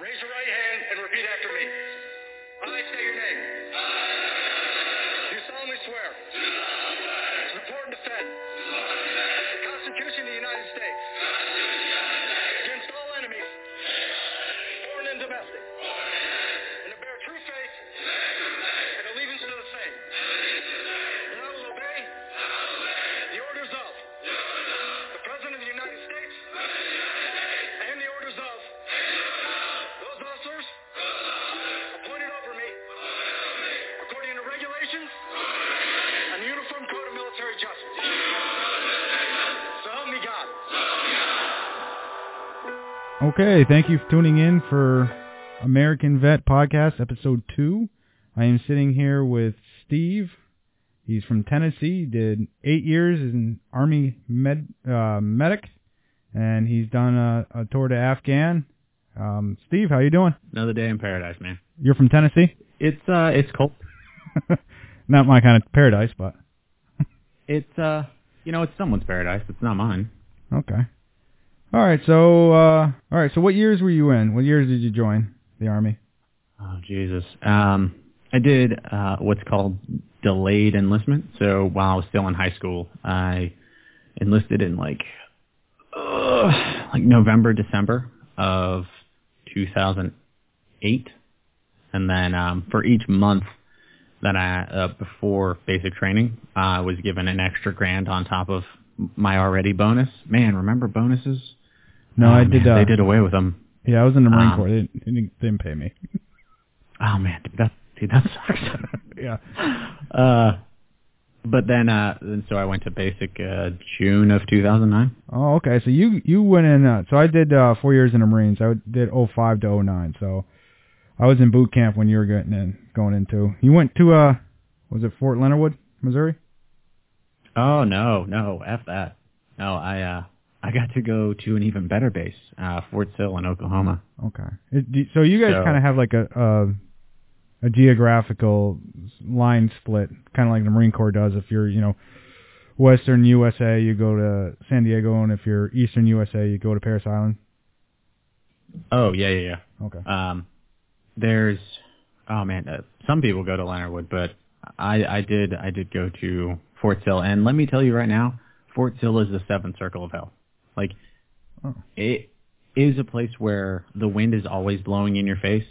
Raise your right hand and repeat after me. I state your name. Do solemnly swear. Okay, thank you for tuning in for American Vet Podcast, Episode 2. I am sitting here with Steve. He's from Tennessee, did eight years as an Army med, uh, medic, and he's done a, a tour to Afghan. Um, Steve, how you doing? Another day in paradise, man. You're from Tennessee? It's uh, it's cold. Not my kind of paradise, but It's uh, you know, it's someone's paradise. It's not mine. okay. All right, so uh, all right, so what years were you in? What years did you join the Army? Oh Jesus. Um, I did uh, what's called delayed enlistment. So while I was still in high school, I enlisted in like uh, like November, December of 2008, and then um, for each month that I uh, before basic training, I was given an extra grand on top of my already bonus. Man, remember bonuses? No, Oh, I man, did. Uh, they did away with them. Yeah, I was in the Marine Um, Corps. They didn't, they didn't, pay me. Oh man, dude, that dude, that sucks. Yeah. uh, but then, uh, then so I went to basic uh, June of 2009. Oh, okay. So you you went in. Uh, so I did uh, four years in the Marines. I did 05 to 09. So I was in boot camp when you were getting in, going into. You went to uh, was it Fort Leonard Wood, Missouri? Oh no, no, f that. No, I uh, I got to go to an even better base, uh, Fort Sill in Oklahoma. Okay. So you guys So- kind of have like a, a a geographical line split, kind of like the Marine Corps does. If you're you know Western USA, you go to San Diego, and if you're Eastern USA, you go to Parris Island. Oh yeah, yeah, yeah. Okay. Um, there's, oh man, uh, some people go to Leonard Wood, but I, I did, I did go to Fort Sill, and let me tell you right now, Fort Sill is the seventh circle of hell. Like, Oh. it is a place where the wind is always blowing in your face.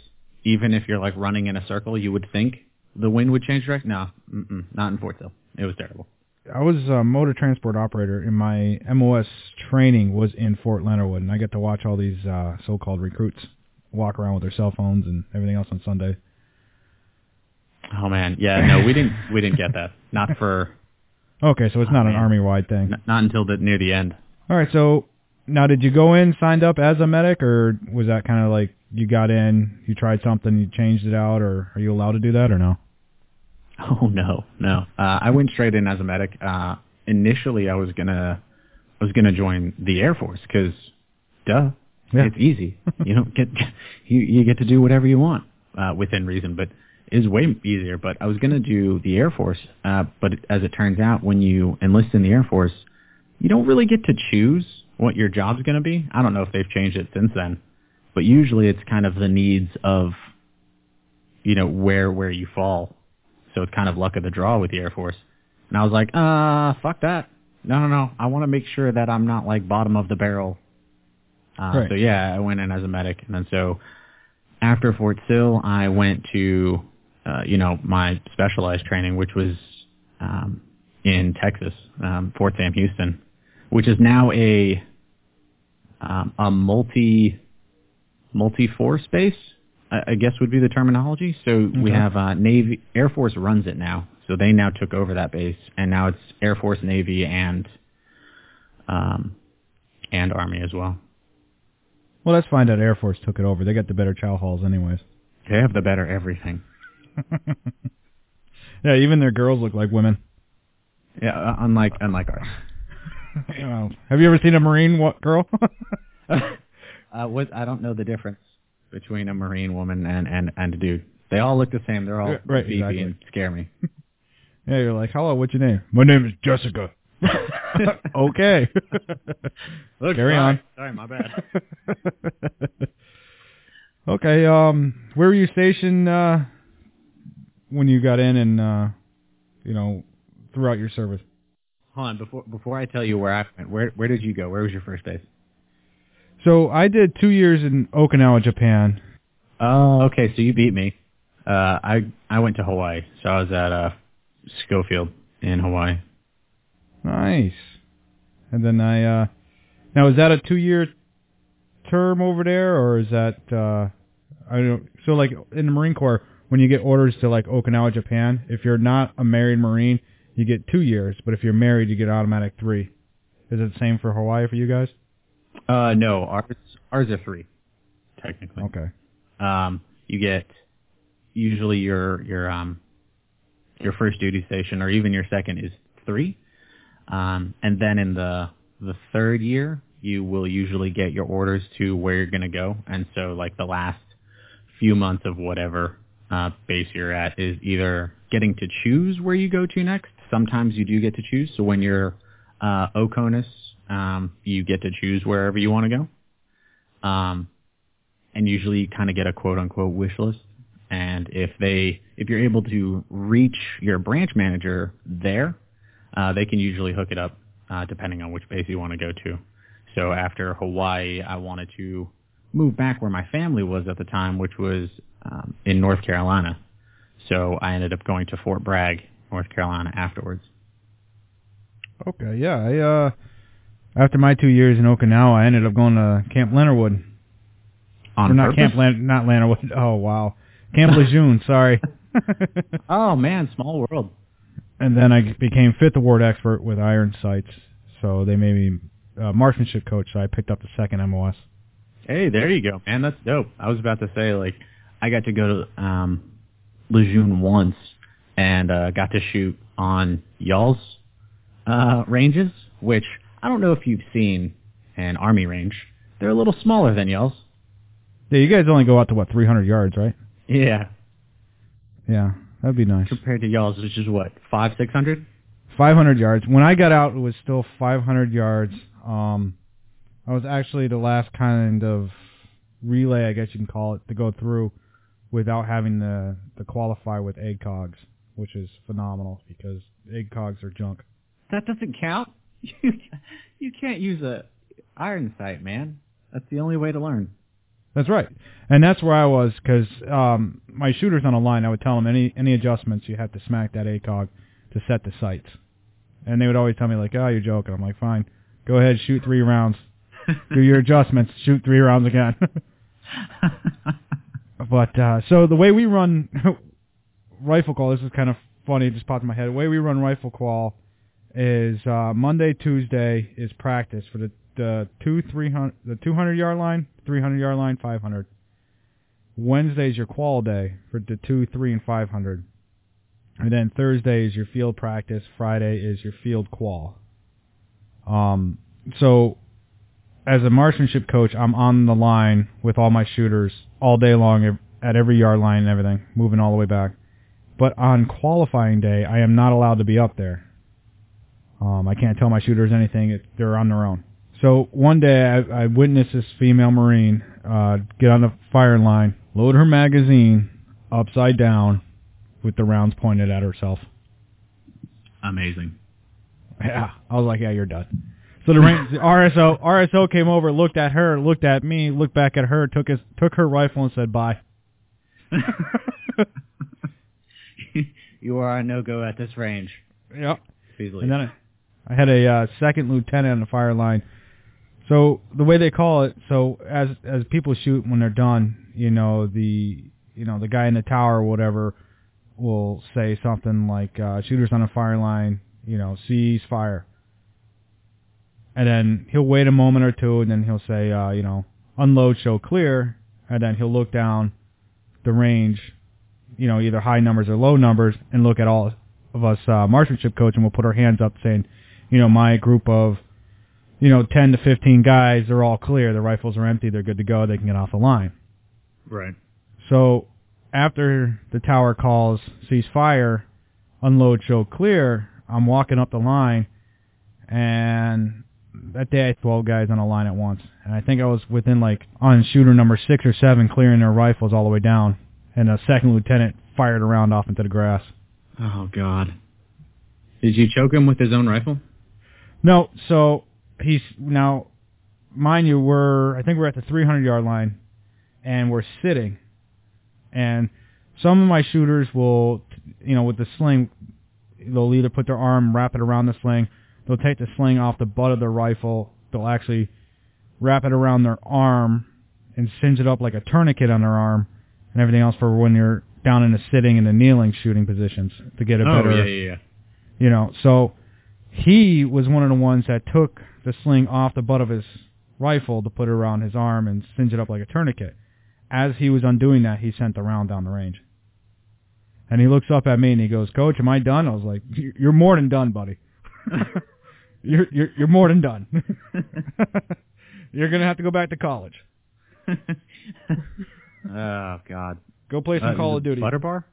Even if you're like running in a circle, you would think the wind would change direction. No, not in Fort Sill. It was terrible. I was a motor transport operator, and my MOS training was in Fort Leonard Wood, and I get to watch all these uh, so-called recruits walk around with their cell phones and everything else on Sunday. Oh man, yeah, no, we didn't, we didn't get that. Not for, Okay, so it's Oh, not an army-wide thing. n- not until the near the end. All right, so now did you go in, signed up as a medic, or was that kind of like you got in, you tried something, you changed it out, or are you allowed to do that or no? Oh no, no. Uh, I went straight in as a medic. Uh, initially, I was gonna, I was gonna join the Air Force because, duh, Yeah. it's easy. you know, get you you get to do whatever you want uh, within reason, but is way easier. But I was gonna do the Air Force, uh, but as it turns out, when you enlist in the Air Force, you don't really get to choose what your job's gonna be. I don't know if they've changed it since then, but usually it's kind of the needs of, you know, where where you fall so it's kind of luck of the draw with the Air Force. And I was like, uh, fuck that. No, no, no. I want to make sure that I'm not like bottom of the barrel. Uh, Right. So yeah, I went in as a medic, and then so after Fort Sill, I went to, uh, you know, my specialized training, which was um, in Texas, um, Fort Sam Houston, which is now a um, a multi multi force base. I I guess would be the terminology. So we have uh, Navy, Air Force runs it now. So they now took over that base, and now it's Air Force, Navy, and um, and Army as well. Well, that's fine that Air Force took it over. They got the better chow halls anyways. They have the better everything. yeah, even their girls look like women. Yeah, uh, unlike unlike ours. Well, have you ever seen a Marine wa- girl? uh, what I don't know the difference between a Marine woman and and and a dude. They all look the same. They're all right, beefy exactly. and scare me. yeah, you're like, hello, what's your name? My name is Jessica. okay. Look, Carry sorry. on. Sorry, my bad. Okay. Um, where were you stationed uh, when you got in and uh, you know throughout your service? Hold on, before before I tell you where I went, where where did you go? Where was your first base? So I did two years in Okinawa, Japan. Oh, okay. So you beat me. Uh, I I went to Hawaii. So I was at uh, Schofield in Hawaii. Nice. And then I uh, now is that a two-year term over there, or is that uh, I don't know. So like in the Marine Corps, when you get orders to like Okinawa, Japan, if you're not a married Marine, you get two years. But if you're married, you get automatic three. Is it the same for Hawaii for you guys? Uh, no, ours ours are three, technically. Okay. Um, you get usually your your um your first duty station or even your second is three, um, and then in the the third year you will usually get your orders to where you're going to go, and so like the last few months of whatever uh, base you're at is either getting to choose where you go to next. Sometimes you do get to choose. So when you're uh, OCONUS, um, you get to choose wherever you want to go. Um, and usually you kind of get a quote unquote wish list. And if they, if you're able to reach your branch manager there, uh, they can usually hook it up, uh, depending on which base you want to go to. So after Hawaii, I wanted to move back where my family was at the time, which was um, in North Carolina. So I ended up going to Fort Bragg, North Carolina afterwards. Okay. Yeah. I uh, after my two years in Okinawa, I ended up going to Camp Leonardwood. On or not purpose? Camp Lan- not Leonardwood. Oh wow, Camp Lejeune. sorry. oh man, small world. and then I became fifth award expert with iron sights. So they made me uh, marksmanship coach. So I picked up the second MOS. Hey, there you go, man. That's dope. I was about to say, like, I got to go to um, Lejeune once and uh, got to shoot on y'all's uh, ranges, which I don't know if you've seen an army range. They're a little smaller than y'all's. Yeah, you guys only go out to what 300 yards, right? Yeah, Yeah, that'd be nice. compared to y'all's, which is what five, six hundred. 500 yards. When I got out, it was still 500 yards. Um, I was actually the last kind of relay, I guess you can call it, to go through without having to, to qualify with ACOGs, which is phenomenal because ACOGs are junk. That doesn't count. You you can't use a iron sight, man. That's the only way to learn. That's right, and that's where I was because um, my shooters on a line. I would tell them any any adjustments you have to smack that ACOG to set the sights, and they would always tell me like, "Oh, you're joking." I'm like, "Fine, go ahead, shoot three rounds, do your adjustments, shoot three rounds again." but uh, so the way we run rifle call, this is kind of funny. It just popped in my head. The way we run rifle call is uh, Monday, Tuesday is practice for the the two three hundred the two hundred yard line, three hundred yard line, five hundred. Wednesday is your qual day for the two, three, and five hundred. And then Thursday is your field practice. Friday is your field qual. Um, so as a marksmanship coach, I'm on the line with all my shooters all day long at every yard line and everything, moving all the way back. But on qualifying day, I am not allowed to be up there. Um, I can't tell my shooters anything. It, they're on their own. So one day I, I witnessed this female Marine uh, get on the firing line, load her magazine upside down with the rounds pointed at herself. Amazing. Yeah, I was like, yeah, you're done. So the, range, the RSO RSO came over, looked at her, looked at me, looked back at her, took his took her rifle and said bye. you are a no go at this range. Yep. Easily. And then I, I had a uh, second lieutenant on the fire line. So the way they call it, so as as people shoot when they're done, you know the you know the guy in the tower or whatever will say something like uh, "shooters on the fire line," you know, cease fire, and then he'll wait a moment or two, and then he'll say, uh, you know, unload, show clear, and then he'll look down the range, you know, either high numbers or low numbers, and look at all of us uh, marksmanship coach, and we'll put our hands up saying, you know, my group of, you know, 10 to 15 guys, they're all clear. The rifles are empty. They're good to go. They can get off the line. right. So after the tower calls cease fire, unload, show clear, I'm walking up the line, and that day I had 12 guys on a line at once, and I think I was within like on shooter number six or seven, clearing their rifles all the way down, and a second lieutenant fired a round off into the grass. Oh God. Did you choke him with his own rifle? No, so he's now, mind you, we're I think we're at the 300 yard line, and we're sitting, and some of my shooters will, you know, with the sling, they'll either put their arm, wrap it around the sling, they'll take the sling off the butt of their rifle, they'll actually wrap it around their arm and cinch it up like a tourniquet on their arm, and everything else for when you're down in the sitting and the kneeling shooting positions to get a oh better, yeah, yeah, yeah. you know. So he was one of the ones that took the sling off the butt of his rifle to put it around his arm and cinch it up like a tourniquet. As he was undoing that, he sent the round down the range. And he looks up at me and he goes, "Coach, am I done?" I was like, "You're more than done, buddy. you're you're you're more than done. you're gonna have to go back to college. oh God. Go play some Uh, Call of Duty. Butterbar.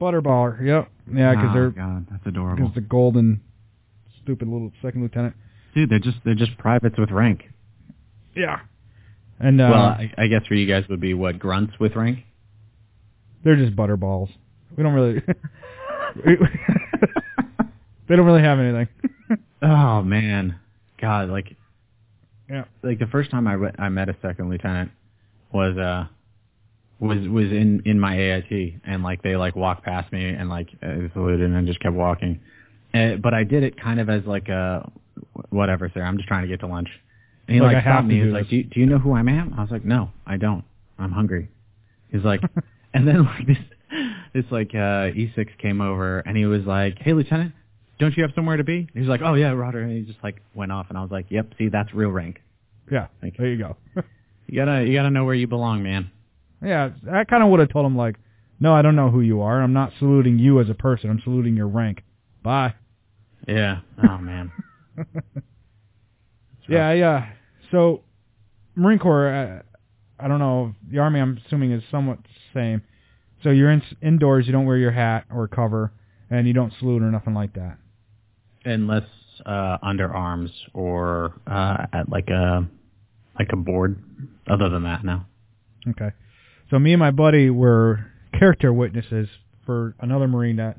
Butterballer. Yep. Yeah, because oh, they're God, that's adorable. because the golden, stupid little second lieutenant. Dude, they're just they're just privates with rank. Yeah. And uh, well, I, I guess for you guys would be what grunts with rank. they're just butterballs. We don't really. they don't really have anything. Oh man, God, like yeah. like the first time I re- I met a second lieutenant was uh was was in in my AIT and like they like walked past me and like uh, saluted and just kept walking, uh, but I did it kind of as like a whatever sir I'm just trying to get to lunch. And he Like, like, stopped to me. he was like do you, do you know who I am? I was like no I don't. I'm hungry. He's like and then like this this like uh E6 came over and he was like hey lieutenant don't you have somewhere to be? He's like oh yeah Roger. And he just like went off and I was like yep see that's real rank. Yeah. Thank There you go. you gotta you gotta know where you belong, man. Yeah. I kind of would have told him like, no, I don't know who you are. I'm not saluting you as a person. I'm saluting your rank. Bye. Yeah. Oh man. Yeah, yeah. So, Marine Corps, uh, I don't know. The Army, I'm assuming, is somewhat the same. So you're in, indoors. You don't wear your hat or cover, and you don't salute or nothing like that. Unless uh under arms or uh at like a like a board. Other than that, no. Okay. So me and my buddy were character witnesses for another Marine that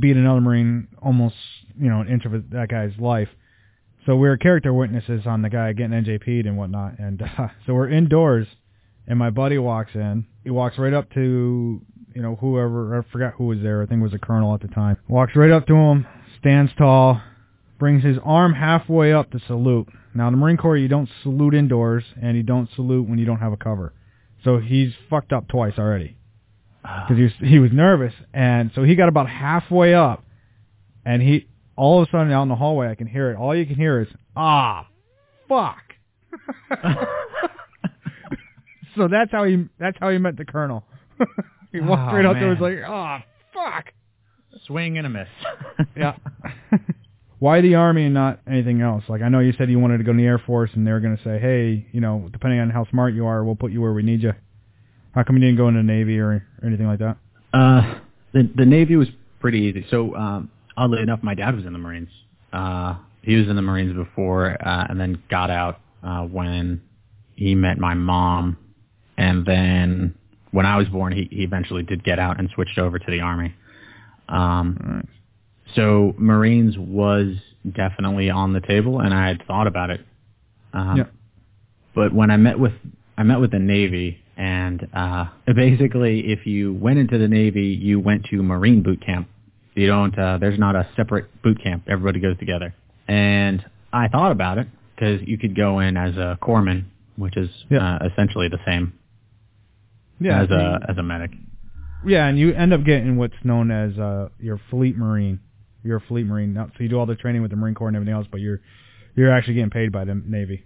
beat another Marine almost, you know, an inch of that guy's life. So we were character witnesses on the guy getting NJP'd and whatnot. And uh, so we're indoors, and my buddy walks in. He walks right up to, you know, whoever, I forgot who was there. I think it was a colonel at the time. Walks right up to him, stands tall, brings his arm halfway up to salute. Now, in the Marine Corps, you don't salute indoors, and you don't salute when you don't have a cover. So he's fucked up twice already because he was he was nervous, and so he got about halfway up, and he all of a sudden out in the hallway, I can hear it. All you can hear is ah, fuck. so that's how he that's how he met the colonel. he walked Oh, right up there, and was like ah, fuck. Swing and a miss. Yeah. Why the Army and not anything else? Like I know you said you wanted to go in the Air Force, and they were going to say, hey, you know, depending on how smart you are, we'll put you where we need you. How come you didn't go into the Navy or, or anything like that? Uh, the the Navy was pretty easy. So um, oddly enough, my dad was in the Marines. Uh, he was in the Marines before, uh, and then got out uh, when he met my mom, and then when I was born, he, he eventually did get out and switched over to the Army. Um. So Marines was definitely on the table, and I had thought about it. Um, Yeah. But when I met with I met with the Navy, and uh, basically, if you went into the Navy, you went to Marine boot camp. You don't. Uh, there's not a separate boot camp. Everybody goes together. And I thought about it because you could go in as a corpsman, which is Yeah. uh, essentially the same Yeah, as you- a as a medic. yeah, and you end up getting what's known as uh, your fleet marine. You're a fleet marine, now, so you do all the training with the Marine Corps and everything else, but you're you're actually getting paid by the Navy.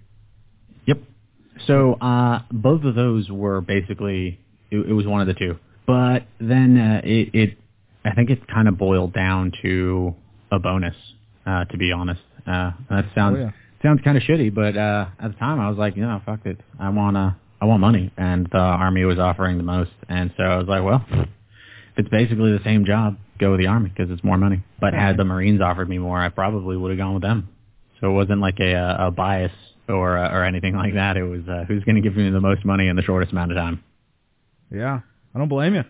Yep. So uh, both of those were basically it, it was one of the two. But then uh, it, it I think it kind of boiled down to a bonus. Uh, to be honest, uh, that sounds Oh, yeah. sounds kind of shitty. But uh, at the time, I was like, you know, fuck it, I want to I want money, and the army was offering the most, and so I was like, well, it's basically the same job, go with the army because it's more money. But had the Marines offered me more, I probably would have gone with them. So it wasn't like a a, bias or uh, or anything like that. It was uh, who's going to give me the most money in the shortest amount of time. Yeah, I don't blame you.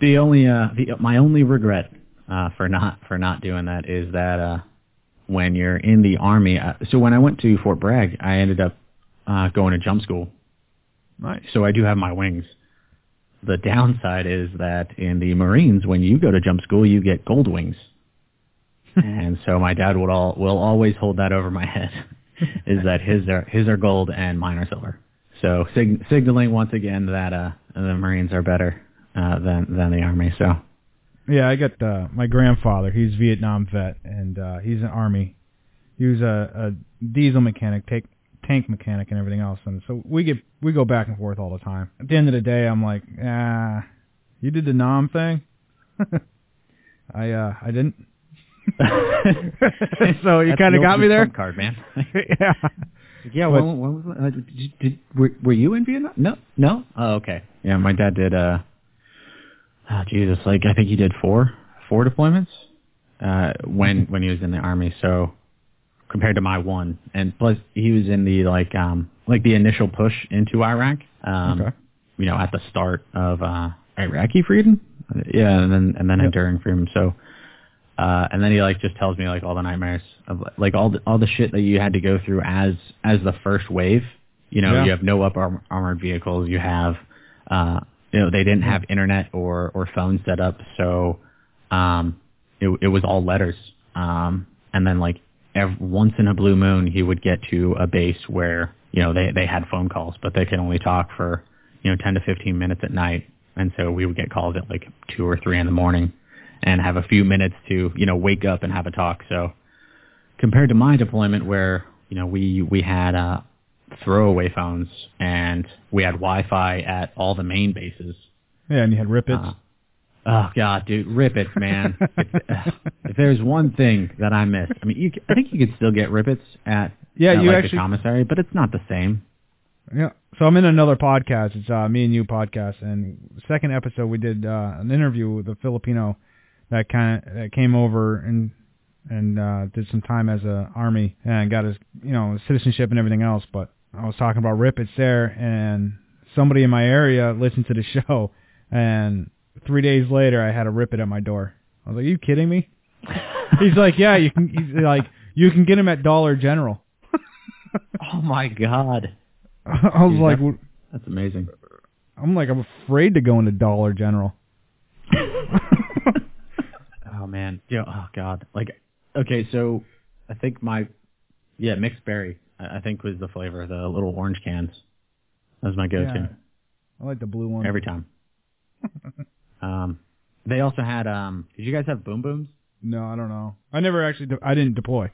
The only uh the my only regret uh for not for not doing that is that uh when you're in the army uh, so when I went to Fort Bragg I ended up uh going to jump school. Nice. So I do have my wings. The downside is that in the Marines when you go to jump school you get gold wings. and so my dad would all will always hold that over my head is that his are his are gold and mine are silver. So sig- signaling once again that uh the Marines are better uh, than than the army. So Yeah, I got uh, my grandfather. He's Vietnam vet, and uh, he's an army. He was a, a diesel mechanic, tank tank mechanic, and everything else. And so we get we go back and forth all the time. At the end of the day, I'm like, ah, you did the Nam thing. I uh I didn't. so you kind of got me there. card, man. yeah. yeah, But- when, when was uh, did, did were, were you in Vietnam? No, no. Oh, okay. Yeah, my dad did. uh Oh, Jesus, like I think he did four four deployments uh when when he was in the army. So compared to my one, and plus he was in the like um like the initial push into Iraq. Um, Okay. You know, at the start of uh Iraqi freedom. Yeah, and then and then Yep. enduring freedom. So. Uh, and then he like just tells me like all the nightmares of like all the all the shit that you had to go through as as the first wave. You know, Yeah. you have no up arm- armored vehicles. You have, uh, you know, they didn't have internet or or phone set up, so um, it it was all letters. Um, and then like ev once in a blue moon, he would get to a base where you know they they had phone calls, but they could only talk for you know ten to fifteen minutes at night, and so we would get calls at like two or three in the morning and have a few minutes to, you know, wake up and have a talk. So compared to my deployment where, you know, we, we had, uh, throwaway phones and we had Wi-Fi at all the main bases. Yeah, and you had Rip Its. Uh, oh God, dude, rip it, man. if, if there's one thing that I miss, I mean, you, I think you could still get Rip Its at, Yeah, at, you like actually- the commissary, but it's not the same. Yeah. So I'm in another podcast. It's uh, me and you podcast, and second episode we did uh, an interview with a Filipino that kind of that came over and and uh, did some time as a army and got his you know citizenship and everything else. But I was talking about Rip Its there, and somebody in my area listened to the show, and three days later I had a rip it at my door. I was like, "Are you kidding me?" He's like, "Yeah, you can." He's like, "You can get him at Dollar General." oh my God. I was Dude, like, that's- That's amazing. I'm like, I'm afraid to go into Dollar General. Oh man, yeah. Oh god. Like, okay, so I think my yeah mixed berry I think was the flavor, the little orange cans. That was my go-to Yeah. I like the blue one. every time. Um, they also had um. Did you guys have boom booms? no, I don't know. I never actually. De- I didn't deploy.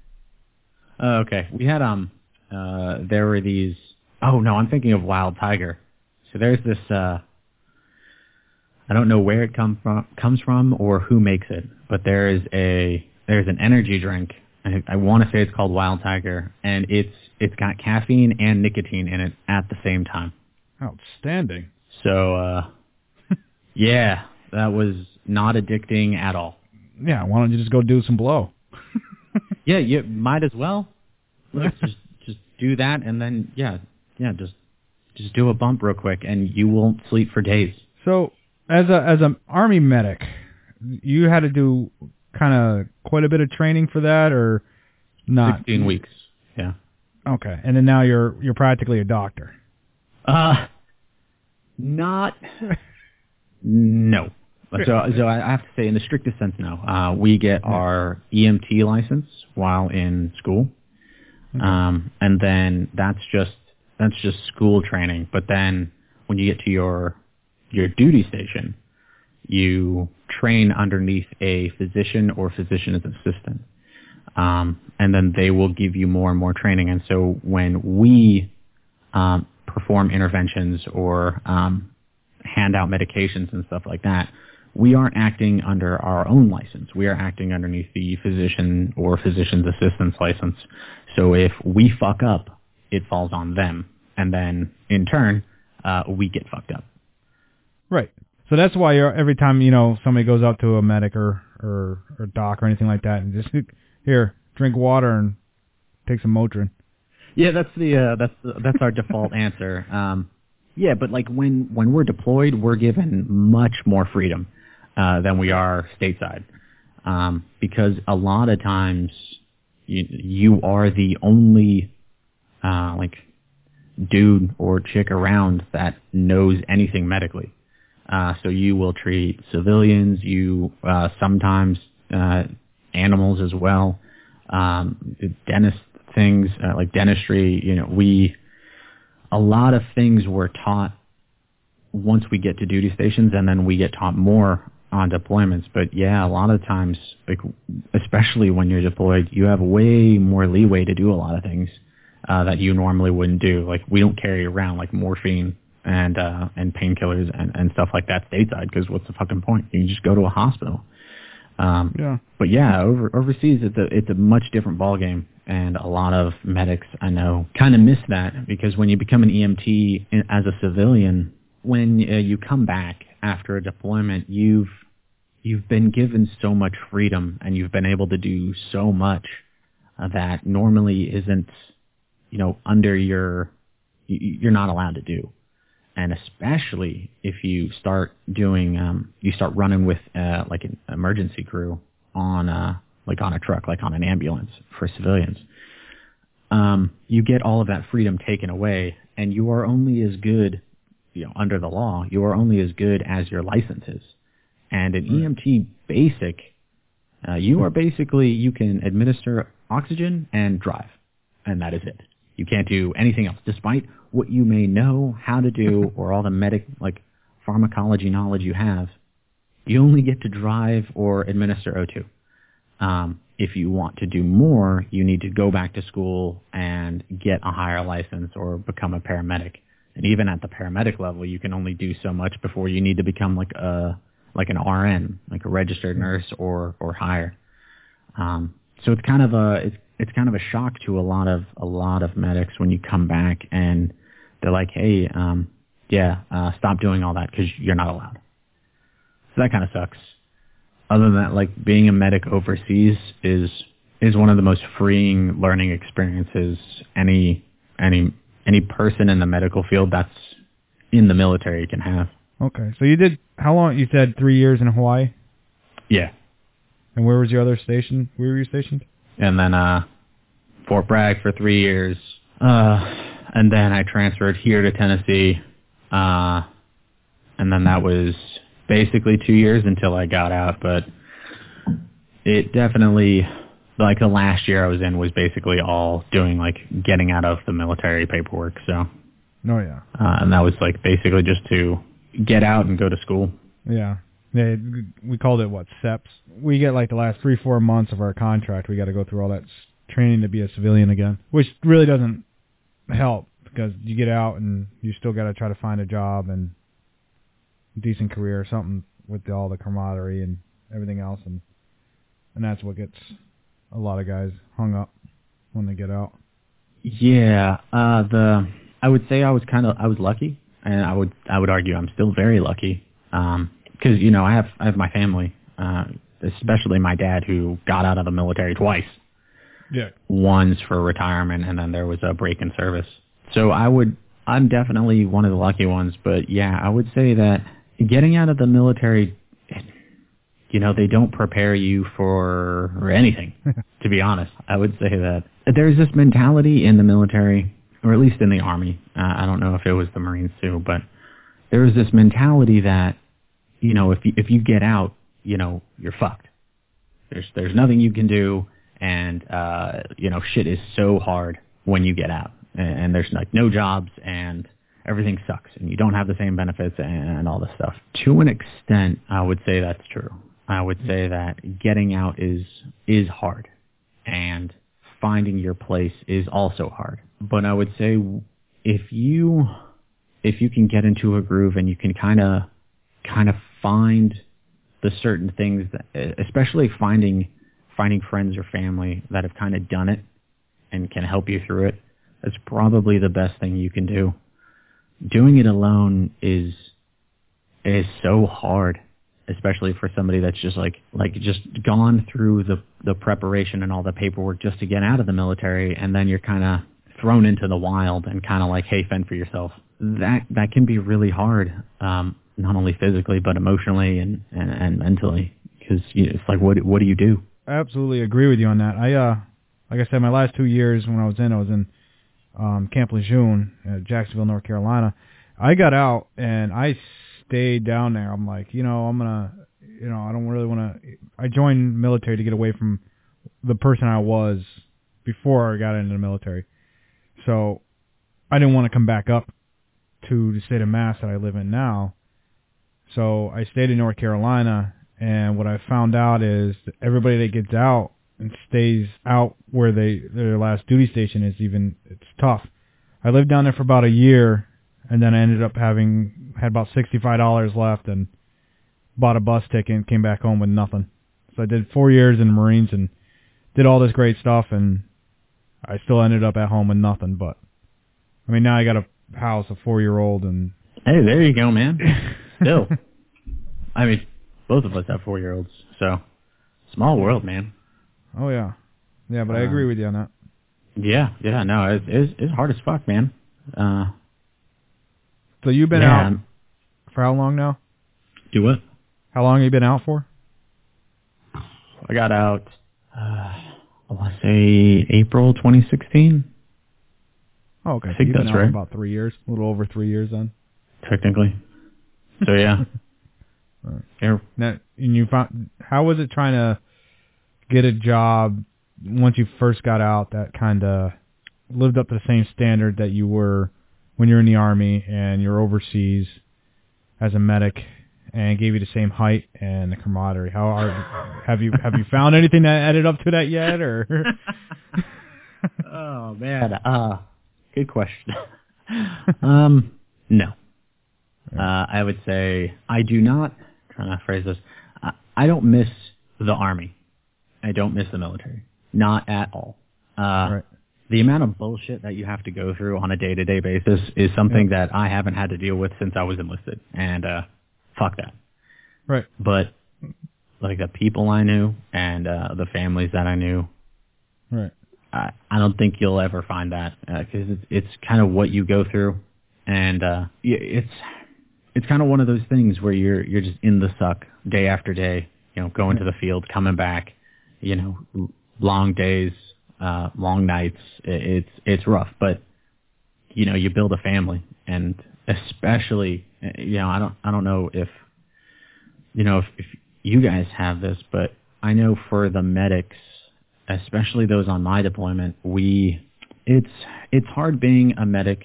Oh, okay. We had um. Uh, there were these. Oh no, I'm thinking of Wild Tiger. So there's this. uh I don't know where it come from, comes from, or who makes it, but there is a there's an energy drink. I, I want to say it's called Wild Tiger, and it's it's got caffeine and nicotine in it at the same time. Outstanding. So uh yeah, that was not addicting at all. Yeah. Why don't you just go do some blow? Yeah, you might as well. Let's just just do that, and then yeah, yeah, just just do a bump real quick, and you won't sleep for days. So, as a as an army medic, you had to do kind of quite a bit of training for that, or not? Sixteen weeks. Yeah. Okay. And then now you're you're practically a doctor. Uh, not. no. So, so I have to say, in the strictest sense, no. Uh, we get our EMT license while in school, um, and then that's just that's just school training. But then when you get to your your duty station, you train underneath a physician or physician's assistant, um, and then they will give you more and more training. And so when we um, perform interventions or um, hand out medications and stuff like that, we aren't acting under our own license. We are acting underneath the physician or physician's assistant's license. So if we fuck up, it falls on them, and then in turn, uh, we get fucked up. Right. So that's why you're, every time you know somebody goes out to a medic or or or doc or anything like that, and just here drink water and take some Motrin. Yeah, that's the uh, that's the, that's our default answer. Um, yeah, but like when when we're deployed, we're given much more freedom uh, than we are stateside, um, because a lot of times you you are the only uh, like dude or chick around that knows anything medically. Uh, so you will treat civilians, you uh, sometimes uh, animals as well, um, dentist things uh, like dentistry. You know, we a lot of things we're taught once we get to duty stations, and then we get taught more on deployments. But yeah, a lot of times, like especially when you're deployed, you have way more leeway to do a lot of things uh, that you normally wouldn't do. Like we don't carry around like morphine and uh, and painkillers and, and stuff like that stateside because what's the fucking point? You can just go to a hospital. Um, Yeah. but yeah, over overseas it's a it's a much different ball game, and a lot of medics I know kind of miss that because when you become an EMT in, as a civilian, when uh, you come back after a deployment, you've you've been given so much freedom and you've been able to do so much that normally isn't you know under your you- you're not allowed to do. And especially if you start doing um you start running with uh like an emergency crew on uh like on a truck like on an ambulance for civilians um you get all of that freedom taken away and you are only as good you know under the law you are only as good as your license is and an EMT basic uh, you are basically you can administer oxygen and drive and that is it. You can't do anything else, despite what you may know how to do or all the medic like pharmacology knowledge you have. You only get to drive or administer O2. Um, if you want to do more, you need to go back to school and get a higher license or become a paramedic. And even at the paramedic level, you can only do so much before you need to become like a like an RN, like a registered nurse or or higher. Um, so it's kind of a it's it's kind of a shock to a lot of a lot of medics when you come back and they're like, hey, um, yeah, uh, stop doing all that because you're not allowed. So that kind of sucks. Other than that, like being a medic overseas is is one of the most freeing learning experiences any any any person in the medical field that's in the military can have. Okay. So you did how long? You said three years in Hawaii, Yeah. and where was your other station? Where were you stationed? and then uh Fort Bragg for three years. Uh and then I transferred here to Tennessee. Uh and then that was basically two years until I got out, but it definitely like the last year I was in was basically all doing like getting out of the military paperwork, so Oh yeah. uh, and that was like basically just to get out and go to school. Yeah. Yeah, we called it what SEPs. We get like the last three, four months of our contract. We got to go through all that training to be a civilian again, which really doesn't help because you get out and you still got to try to find a job and decent career or something with all the camaraderie and everything else, and and that's what gets a lot of guys hung up when they get out. Yeah, uh, the I would say I was kind of I was lucky, and I would I would argue I'm still very lucky because you know I have I have my family, uh, especially my dad who got out of the military twice. Yeah. Once for retirement, and then there was a break in service. So I would I'm definitely one of the lucky ones, but yeah, I would say that getting out of the military, you know, they don't prepare you for for anything to be honest. I would say that there's this mentality in the military, or at least in the army. Uh, I don't know if it was the Marines too, but there was this mentality that, you know, if you, if you get out, you know, you're fucked. There's there's nothing you can do, and uh, you know, shit is so hard when you get out, and, and there's like no jobs, and everything sucks, and you don't have the same benefits and, and all this stuff. To an extent, I would say that's true. I would say that getting out is is hard, and finding your place is also hard. But I would say if you if you can get into a groove and you can kind of kind of find the certain things that especially finding finding friends or family that have kind of done it and can help you through it that's probably the best thing you can do doing it alone is is so hard especially for somebody that's just like like just gone through the the preparation and all the paperwork just to get out of the military, and then you're kind of thrown into the wild and kind of like, hey, fend for yourself. That that can be really hard, um, not only physically but emotionally and and, and mentally, because you know, it's like, what what do you do? I absolutely agree with you on that. I uh, like I said, my last two years when I was in, I was in um, Camp Lejeune at Jacksonville, North Carolina. I got out and I stayed down there. I'm like, you know, I'm gonna, you know, I don't really want to. I joined military to get away from the person I was before I got into the military. So I didn't want to come back up to the state of Mass that I live in now. So I stayed in North Carolina, and what I found out is that everybody that gets out and stays out where they their last duty station is even it's tough. I lived down there for about a year, and then I ended up having had about sixty five dollars left and bought a bus ticket and came back home with nothing. So I did four years in the Marines and did all this great stuff, and I still ended up at home with nothing. But I mean, now I got a house, a four year old, and Hey, there you go, man. Still, I mean, both of us have four year olds, so small world, man. oh yeah, yeah. But I Uh, agree with you on that. Yeah, yeah, no, it's it's, it's hard as fuck, man. Uh, So you've been yeah, out for how long now? Do what? How long have you been out for? I got out. Uh, I want to say April 2016, Oh, okay. I so think that's right. About three years, a little over three years then. technically. So yeah, Right. yeah, Now, and you found how was it trying to get a job once you first got out that kind of lived up to the same standard that you were when you're in the army and you're overseas as a medic and gave you the same height and the camaraderie. How are have you have you found anything that added up to that yet or oh man, uh, good question. um, no. Uh, I would say I do not. Trying to phrase this. I, I don't miss the army. I don't miss the military. Not at all. Uh, right. The amount of bullshit that you have to go through on a day-to-day basis is something that I haven't had to deal with since I was enlisted, and uh, fuck that. Right. But like the people I knew and uh, the families that I knew, Right. I, I don't think you'll ever find that because it's, it's kind of what you go through, and uh, it's it's kind of one of those things where you're you're just in the suck day after day, you know, going to the field, coming back, you know, long days, uh, long nights. It's it's rough, but you know, you build a family, and especially, uh, you know, I don't I don't know if you know if, if you guys have this, but I know for the medics, especially those on my deployment, we it's it's hard being a medic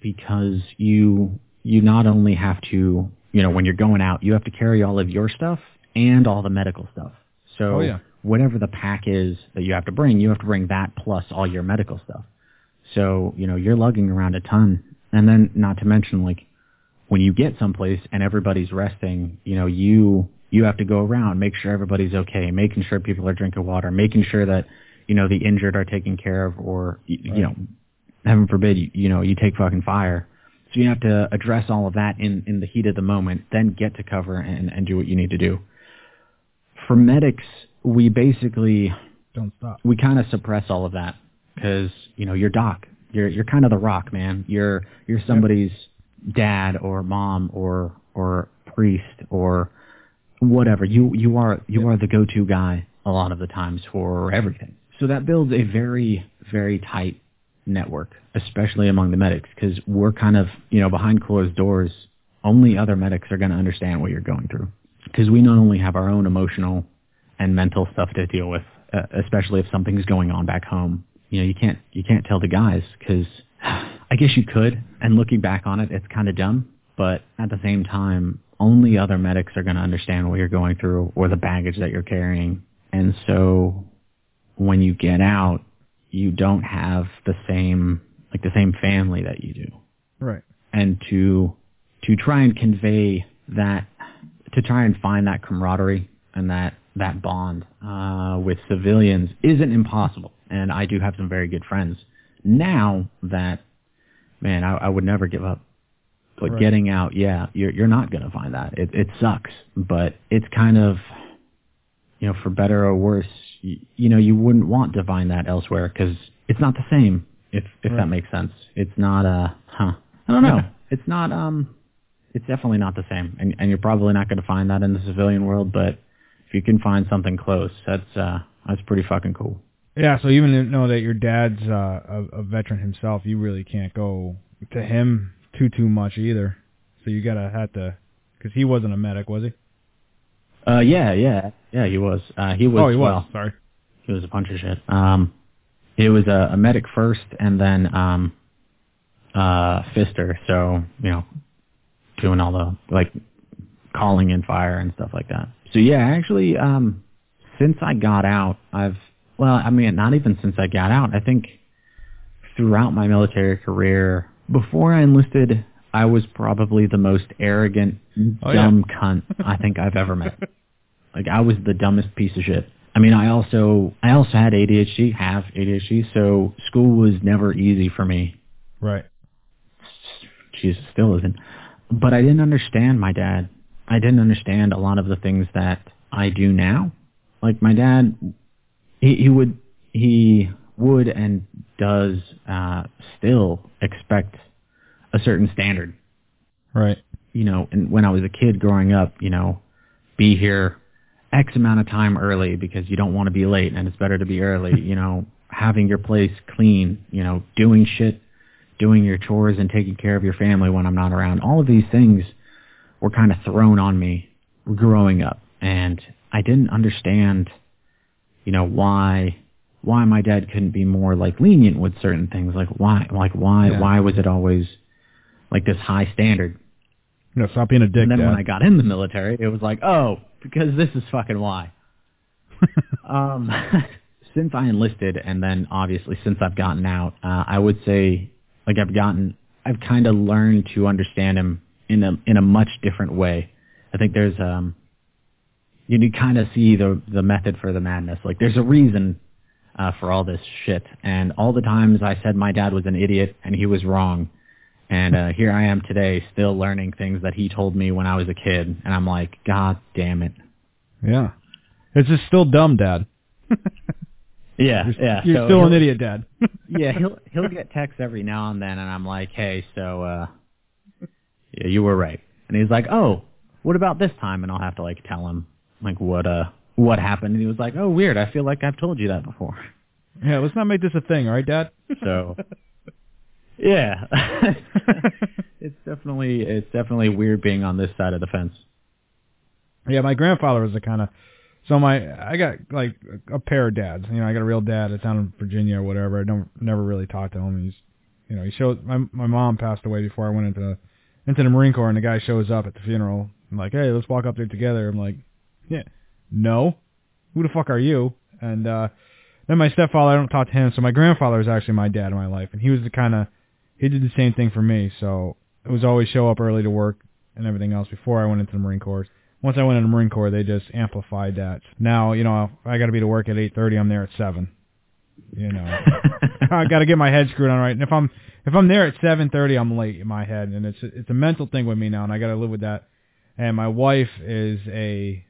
because you you not only have to you know when you're going out you have to carry all of your stuff and all the medical stuff. So Oh, yeah. Whatever the pack is that you have to bring, you have to bring that plus all your medical stuff. So you know you're lugging around a ton, and then not to mention like when you get someplace and everybody's resting, you know, you you have to go around, make sure everybody's okay, making sure people are drinking water, making sure that you know the injured are taken care of, or you, you know, heaven forbid, you, you know, you take fucking fire. So you have to address all of that in in the heat of the moment, then get to cover and and do what you need to do. For medics, we basically Don't stop. we kind of suppress all of that because you know you're doc. You're you're kind of the rock man. You're you're somebody's dad or mom or or priest or whatever. You you are you are the go-to guy a lot of the times for everything. So that builds a very very tight network especially among the medics because we're kind of you know behind closed doors. Only other medics are going to understand what you're going through. Because we not only have our own emotional and mental stuff to deal with, uh, especially if something's going on back home. You know, you can't you can't tell the guys because I guess you could. And looking back on it, it's kind of dumb. But at the same time, only other medics are going to understand what you're going through or the baggage that you're carrying. And so when you get out, you don't have the same like the same family that you do Right. and to to try and convey that to try and find that camaraderie and that that bond uh, with civilians isn't impossible. And I do have some very good friends now that man I, I would never give up. But Right. getting out, yeah, you're you're not gonna find that. It it sucks, but it's kind of, you know, for better or worse, you, you know, you wouldn't want to find that elsewhere because it's not the same. If if Right. that makes sense, it's not uh, huh? I don't know. it's not um, it's definitely not the same, and and you're probably not gonna find that in the civilian world. But if you can find something close, that's uh, that's pretty fucking cool. Yeah, so even though that your dad's uh, a, a veteran himself, you really can't go to him too too much either. So you gotta have to, because he wasn't a medic, was he? Uh, yeah, yeah, yeah. He was. Uh, he was. oh, he was. well, Sorry. He was a bunch of shit. Um, he was a, a medic first, and then um, uh, Fister. So you know, doing all the like calling in fire and stuff like that. So yeah, actually, um, since I got out, I've well, I mean, not even since I got out. I think throughout my military career, before I enlisted, I was probably the most arrogant, Oh, yeah. dumb cunt I think I've ever met. Like I was the dumbest piece of shit. I mean, I also I also had ADHD, have ADHD, so school was never easy for me. Right. Jesus, still isn't. But I didn't understand my dad. I didn't understand a lot of the things that I do now. Like my dad, he, he would he would and does uh, still expect a certain standard Right. you know, and when I was a kid growing up, you know, be here X amount of time early because you don't want to be late and it's better to be early, you know, having your place clean, you know, doing shit, doing your chores and taking care of your family when I'm not around. All of these things were kind of thrown on me growing up and I didn't understand, you know, why why my dad couldn't be more like lenient with certain things like why like why Yeah. why was it always like this high standard No, stop being a dick, and then Dad. when I got in the military, it was like, oh, because this is fucking why. um, since I enlisted, and then obviously since I've gotten out, uh, I would say, like I've gotten, I've kind of learned to understand him in a in a much different way. I think there's um, you can kind of see the the method for the madness. Like there's a reason uh, for all this shit, and all the times I said my dad was an idiot and he was wrong. And uh, here I am today, still learning things that he told me when I was a kid, and I'm like, God damn it. yeah. It's just still dumb, Dad. Yeah, You're, yeah. you're so still an idiot, Dad. yeah, he'll he'll get texts every now and then, and I'm like, hey, so uh, yeah, you were right. And he's like, oh, what about this time? And I'll have to like tell him like what uh what happened. And he was like, oh, weird. I feel like I've told you that before. yeah, let's not make this a thing, all right, Dad? So yeah, it's definitely it's definitely weird being on this side of the fence. Yeah, my grandfather was the kind of. So my, I got like a pair of dads. You know, I got a real dad that's down in Virginia or whatever. I don't never really talked to him. He's, you know, he showed my my mom passed away before I went into into the Marine Corps, and the guy shows up at the funeral. I'm like, hey, let's walk up there together. I'm like, yeah, no, who the fuck are you? And uh then my stepfather, I don't talk to him. So my grandfather was actually my dad in my life, and he was the kind of he did the same thing for me. So it was always show up early to work and everything else before I went into the Marine Corps. Once I went into the Marine Corps, they just amplified that. Now, you know, I got to be to work at 8:30. I'm there at seven. You know, I got to get my head screwed on right. And if I'm if I'm there at 7:30, I'm late in my head, and it's it's a mental thing with me now, and I got to live with that. And my wife is a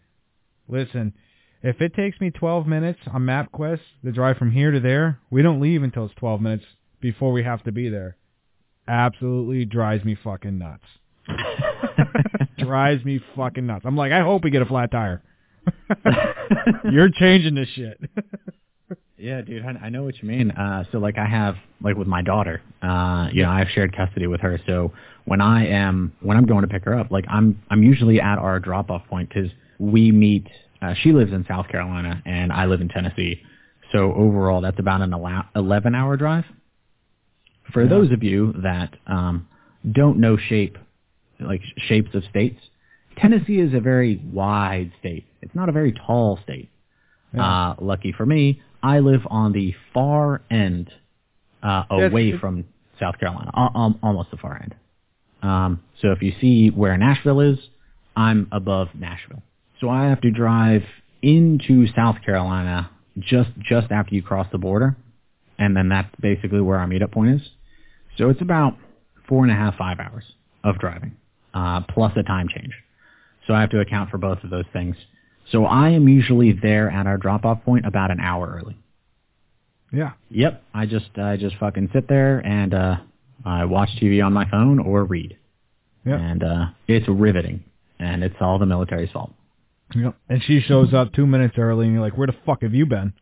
listen. If it takes me 12 minutes on MapQuest to drive from here to there, we don't leave until it's 12 minutes before we have to be there. Absolutely drives me fucking nuts. drives me fucking nuts. I'm like, I hope we get a flat tire. You're changing this shit. Yeah, dude, I, I know what you mean. Uh, so like I have, like with my daughter, uh, you know, I have shared custody with her. So when I am, when I'm going to pick her up, like I'm, I'm usually at our drop off point because we meet, uh, she lives in South Carolina and I live in Tennessee. So overall, that's about an ele- 11 hour drive. For Yeah. those of you that, um, don't know shape, like shapes of states, Tennessee is a very wide state. It's not a very tall state. Yeah. Uh, lucky for me, I live on the far end, uh, away from South Carolina, al- almost the far end. Um, so if you see where Nashville is, I'm above Nashville. So I have to drive into South Carolina just just after you cross the border, and then that's basically where our meetup point is. So it's about four and a half, five hours. of driving, uh, plus a time change. So I have to account for both of those things. So I am usually there at our drop-off point about an hour early. Yeah. Yep. I just I just fucking sit there and uh, I watch TV on my phone or read. Yep. And uh, it's riveting, and it's all the military's fault. Yep. And she shows up two minutes early, and you're like, "Where the fuck have you been?"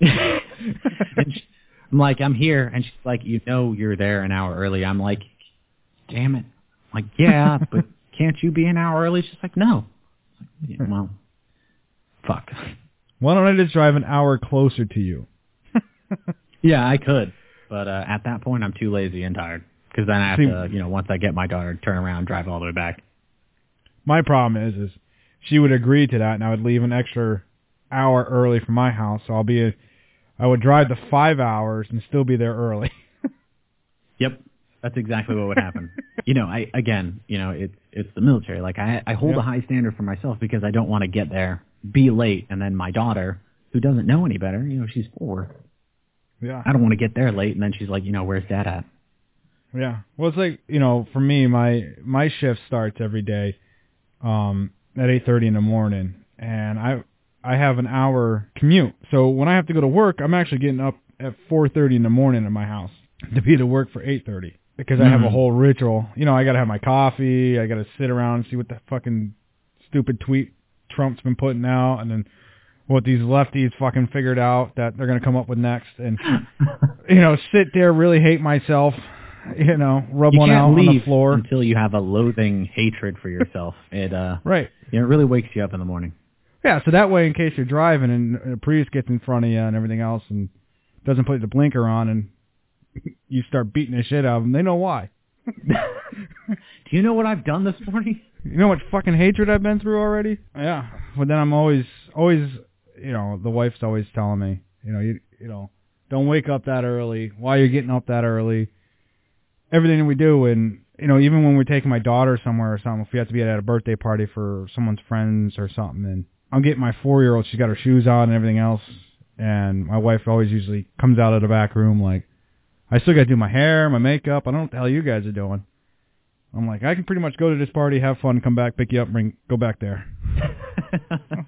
and she, I'm like, I'm here, and she's like, you know, you're there an hour early. I'm like, damn it. I'm like, yeah, but can't you be an hour early? She's like, no. Yeah, well, fuck. Why don't I just drive an hour closer to you? yeah, I could, but uh, at that point, I'm too lazy and tired because then I have See- to, you know, once I get my daughter, turn around, drive all the way back. My problem is, is she would agree to that, and I would leave an extra hour early from my house. So I'll be, a, I would drive the five hours and still be there early. Yep. That's exactly what would happen. you know, I again, you know, it's it's the military. Like I I hold Yep. a high standard for myself because I don't want to get there, be late, and then my daughter, who doesn't know any better, you know, she's four. yeah. I don't want to get there late, and then she's like, you know, where's dad at? Yeah. Well, it's like you know, for me, my my shift starts every day um, at eight thirty in the morning, and I I have an hour commute. So when I have to go to work, I'm actually getting up at four thirty in the morning at my house to be to work for eight thirty because I have a Mhm. whole ritual. You know, I gotta have my coffee. I gotta sit around and see what the fucking stupid tweet Trump's been putting out, and then what these lefties fucking figured out that they're gonna come up with next, and you know, sit there, really hate myself, you know, rub you one out leave on the floor. until you have a loathing hatred for yourself. it uh, Right. you know, it really wakes you up in the morning. Yeah, so that way, in case you're driving and a Prius gets in front of you and everything else and doesn't put the blinker on and you start beating the shit out of them, they know why. Do you know what I've done this morning? You know what fucking hatred I've been through already? Yeah. But then I'm always, always, you know, the wife's always telling me, you know, you, you know, don't wake up that early. Why you're getting up that early? Everything we do, and you know, even when we're taking my daughter somewhere or something, if we have to be at a birthday party for someone's friends or something, and I'm getting my four-year-old, she's got her shoes on and everything else, and my wife always usually comes out of the back room like, I still got to do my hair, my makeup. I don't know what the hell you guys are doing. I'm like, I can pretty much go to this party, have fun, come back, pick you up, bring, go back there.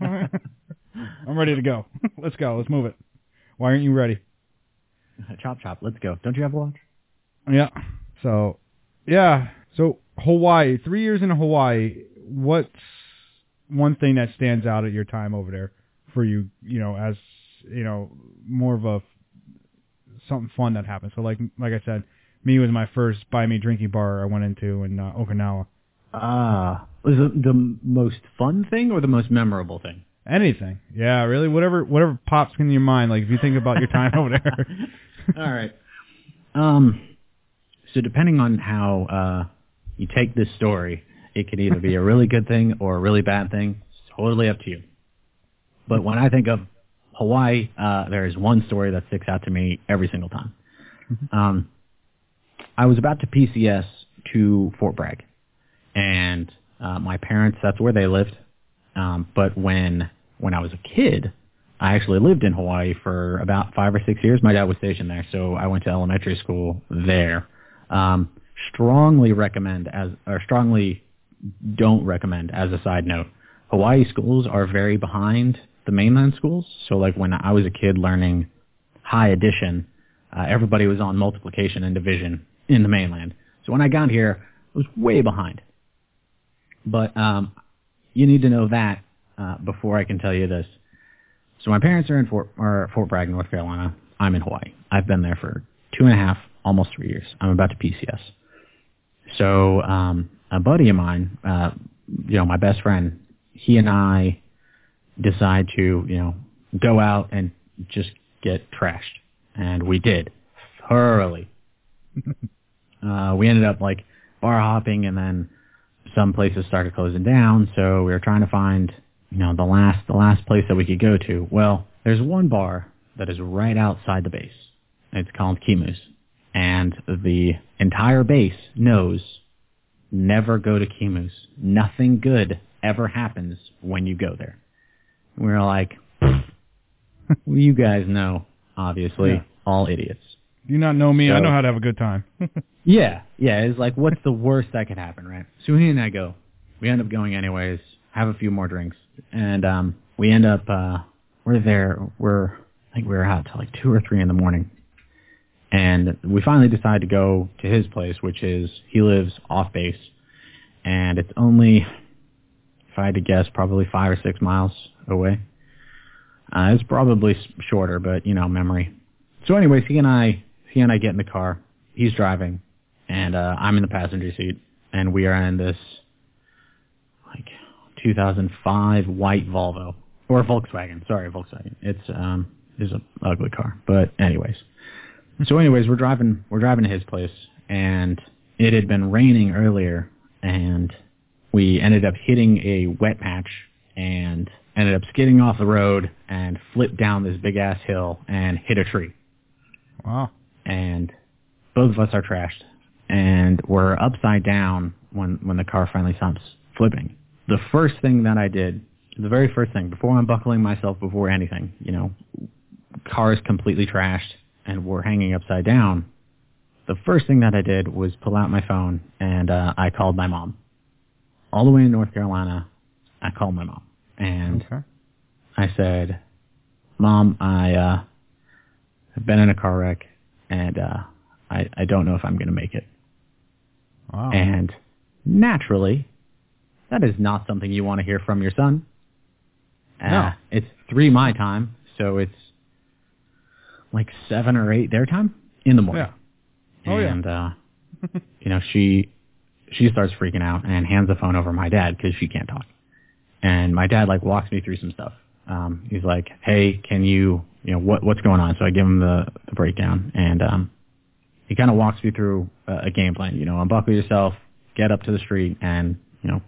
I'm ready to go. Let's go. Let's move it. Why aren't you ready? chop chop, let's go. Don't you have a watch? Yeah. So, yeah. So Hawaii, three years in Hawaii. What's one thing that stands out at your time over there for you? You know, as you know, more of a something fun that happened. So, like, like I said, me was my first buy me drinking bar I went into in uh, Okinawa. Ah, was it the most fun thing or the most memorable thing? Anything, yeah, really, whatever, whatever pops in your mind. Like if you think about your time over there. All right. Um, so depending on how uh, you take this story, it could either be a really good thing or a really bad thing. It's totally up to you. But when I think of Hawaii, uh, there is one story that sticks out to me every single time. Um, I was about to PCS to Fort Bragg, and uh, my parents, that's where they lived. Um, but when when I was a kid, I actually lived in Hawaii for about five or six years. My dad was stationed there, so I went to elementary school there. Um, strongly recommend as or strongly don't recommend as a side note. Hawaii schools are very behind the mainland schools. So like when I was a kid learning high addition, uh, everybody was on multiplication and division in the mainland. So when I got here, I was way behind. But um, you need to know that uh, before I can tell you this. So my parents are in Fort, are Fort Bragg, North Carolina. I'm in Hawaii. I've been there for two and a half, almost three years. I'm about to PCS. So um, a buddy of mine, uh, you know, my best friend, he and I decide to, you know, go out and just get trashed, and we did thoroughly. uh, we ended up like bar hopping, and then some places started closing down. So we were trying to find, you know, the last the last place that we could go to. Well, there's one bar that is right outside the base. It's called Kimu's, and the entire base knows never go to Kimu's. Nothing good ever happens when you go there. We were like, well, you guys know, obviously, Yeah. all idiots. You not know me. I know how to have a good time. Yeah, yeah. It's like, what's the worst that could happen, right? So he and I go. We end up going anyways. Have a few more drinks, and um, we end up. uh We're there. We're I think we were out till like two or three in the morning, and we finally decide to go to his place, which is he lives off base, and it's only, I had to guess, probably five or six miles away. Uh, it's probably shorter, but you know, memory. So, anyways, he and I, he and I get in the car. He's driving, and uh, I'm in the passenger seat, and we are in this like 2005 white Volvo or Volkswagen. Sorry, Volkswagen. It's um, is an ugly car, but anyways. So, anyways, we're driving. We're driving to his place, and it had been raining earlier, and we ended up hitting a wet patch and ended up skidding off the road and flipped down this big ass hill and hit a tree wow. and both of us are trashed and we're upside down when when the car finally stops flipping. The first thing that I did, the very first thing before unbuckling myself before anything, you know, car is completely trashed and we're hanging upside down. The first thing that I did was pull out my phone and uh, I called my mom. All the way in North Carolina, I called my mom and Okay. I said, "Mom, I uh, have been in a car wreck, and uh, I I don't know if I'm going to make it." Wow. And naturally, that is not something you want to hear from your son. Uh, No. It's three my time, so it's like seven or eight their time in the morning. Yeah. Oh, yeah. and uh, you know she she starts freaking out and hands the phone over my dad because she can't talk. And my dad like walks me through some stuff. Um, he's like, "Hey, can you, you know, what what's going on?" So I give him the, the breakdown, and um, he kind of walks me through a, a game plan. You know, unbuckle yourself, get up to the street, and you know,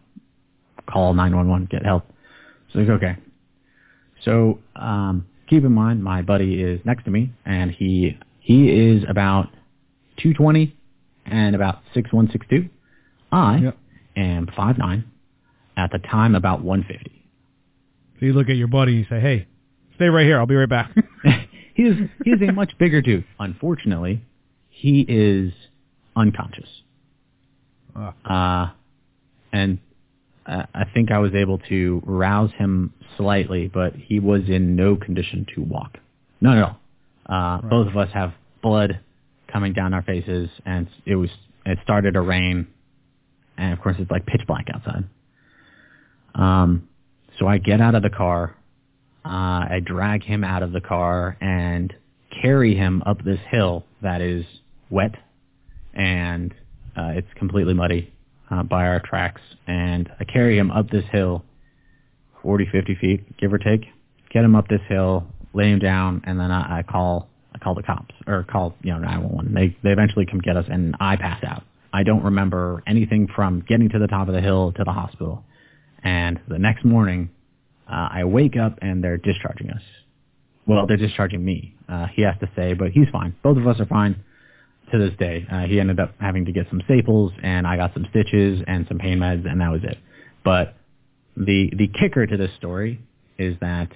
call 911, get help. So like, okay. So um, keep in mind, my buddy is next to me, and he he is about 220 and about 6162. I Yep. am 5'9", at the time about 150. So you look at your buddy and you say, "Hey, stay right here. I'll be right back." he is he is a much bigger dude. Unfortunately, he is unconscious. Ah. Uh, and uh, I think I was able to rouse him slightly, but he was in no condition to walk. At all. Uh, Both of us have blood coming down our faces, and it was it started to rain, and of course it's like pitch black outside. Um, so I get out of the car, uh, I drag him out of the car and carry him up this hill that is wet and uh, it's completely muddy uh, by our tracks. And I carry him up this hill, 40, 50 feet, give or take. Get him up this hill, lay him down, and then I, I call I call the cops or call you know 911. They they eventually come get us, and I pass out. I don't remember anything from getting to the top of the hill to the hospital. And the next morning, uh, I wake up and they're discharging us. Well, they're discharging me. Uh, he has to say, but he's fine. Both of us are fine to this day. Uh, he ended up having to get some staples, and I got some stitches and some pain meds, and that was it. But the the kicker to this story is that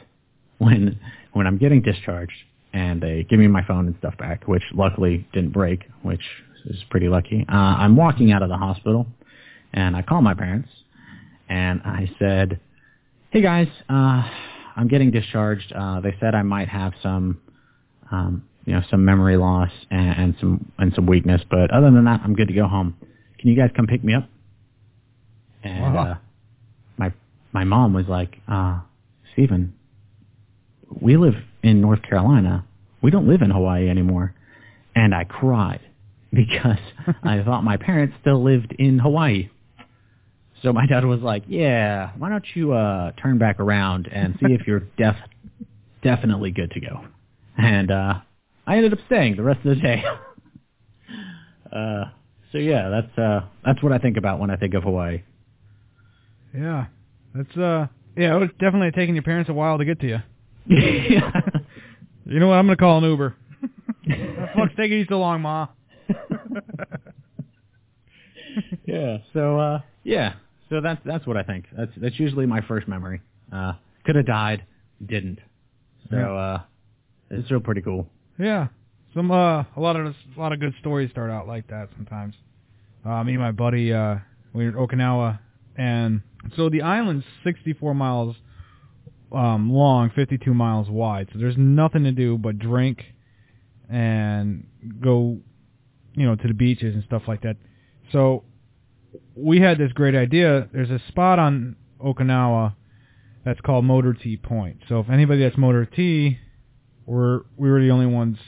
when when I'm getting discharged and they give me my phone and stuff back, which luckily didn't break, which is pretty lucky. Uh, I'm walking out of the hospital, and I call my parents, and I said, "Hey guys, uh, I'm getting discharged. Uh, they said I might have some, um, you know, some memory loss and, and some and some weakness, but other than that, I'm good to go home. Can you guys come pick me up?" And Wow. uh, my my mom was like, uh, "Stephen, we live in North Carolina. We don't live in Hawaii anymore." And I cried because I thought my parents still lived in Hawaii. So my dad was like, "Yeah, why don't you uh turn back around and see if you're def definitely good to go." And uh I ended up staying the rest of the day. uh so yeah, that's uh that's what I think about when I think of Hawaii. yeah. That's uh. Yeah, it was definitely taking your parents a while to get to you. yeah. You know what? I'm gonna call an Uber. fuck's taking you so long, Ma? yeah. So uh yeah. So that's that's what I think. That's that's usually my first memory. Uh could have died, didn't. So Yeah. uh it's real pretty cool. Yeah. some uh a lot of a lot of good stories start out like that sometimes. Uh, me and my buddy uh we were at Okinawa and so the island's 64 miles um long, 52 miles wide. So there's nothing to do but drink and go you know to the beaches and stuff like that. So we had this great idea. There's a spot on Okinawa that's called Motor T Point. So if anybody that's Motor T, we're we were the only ones.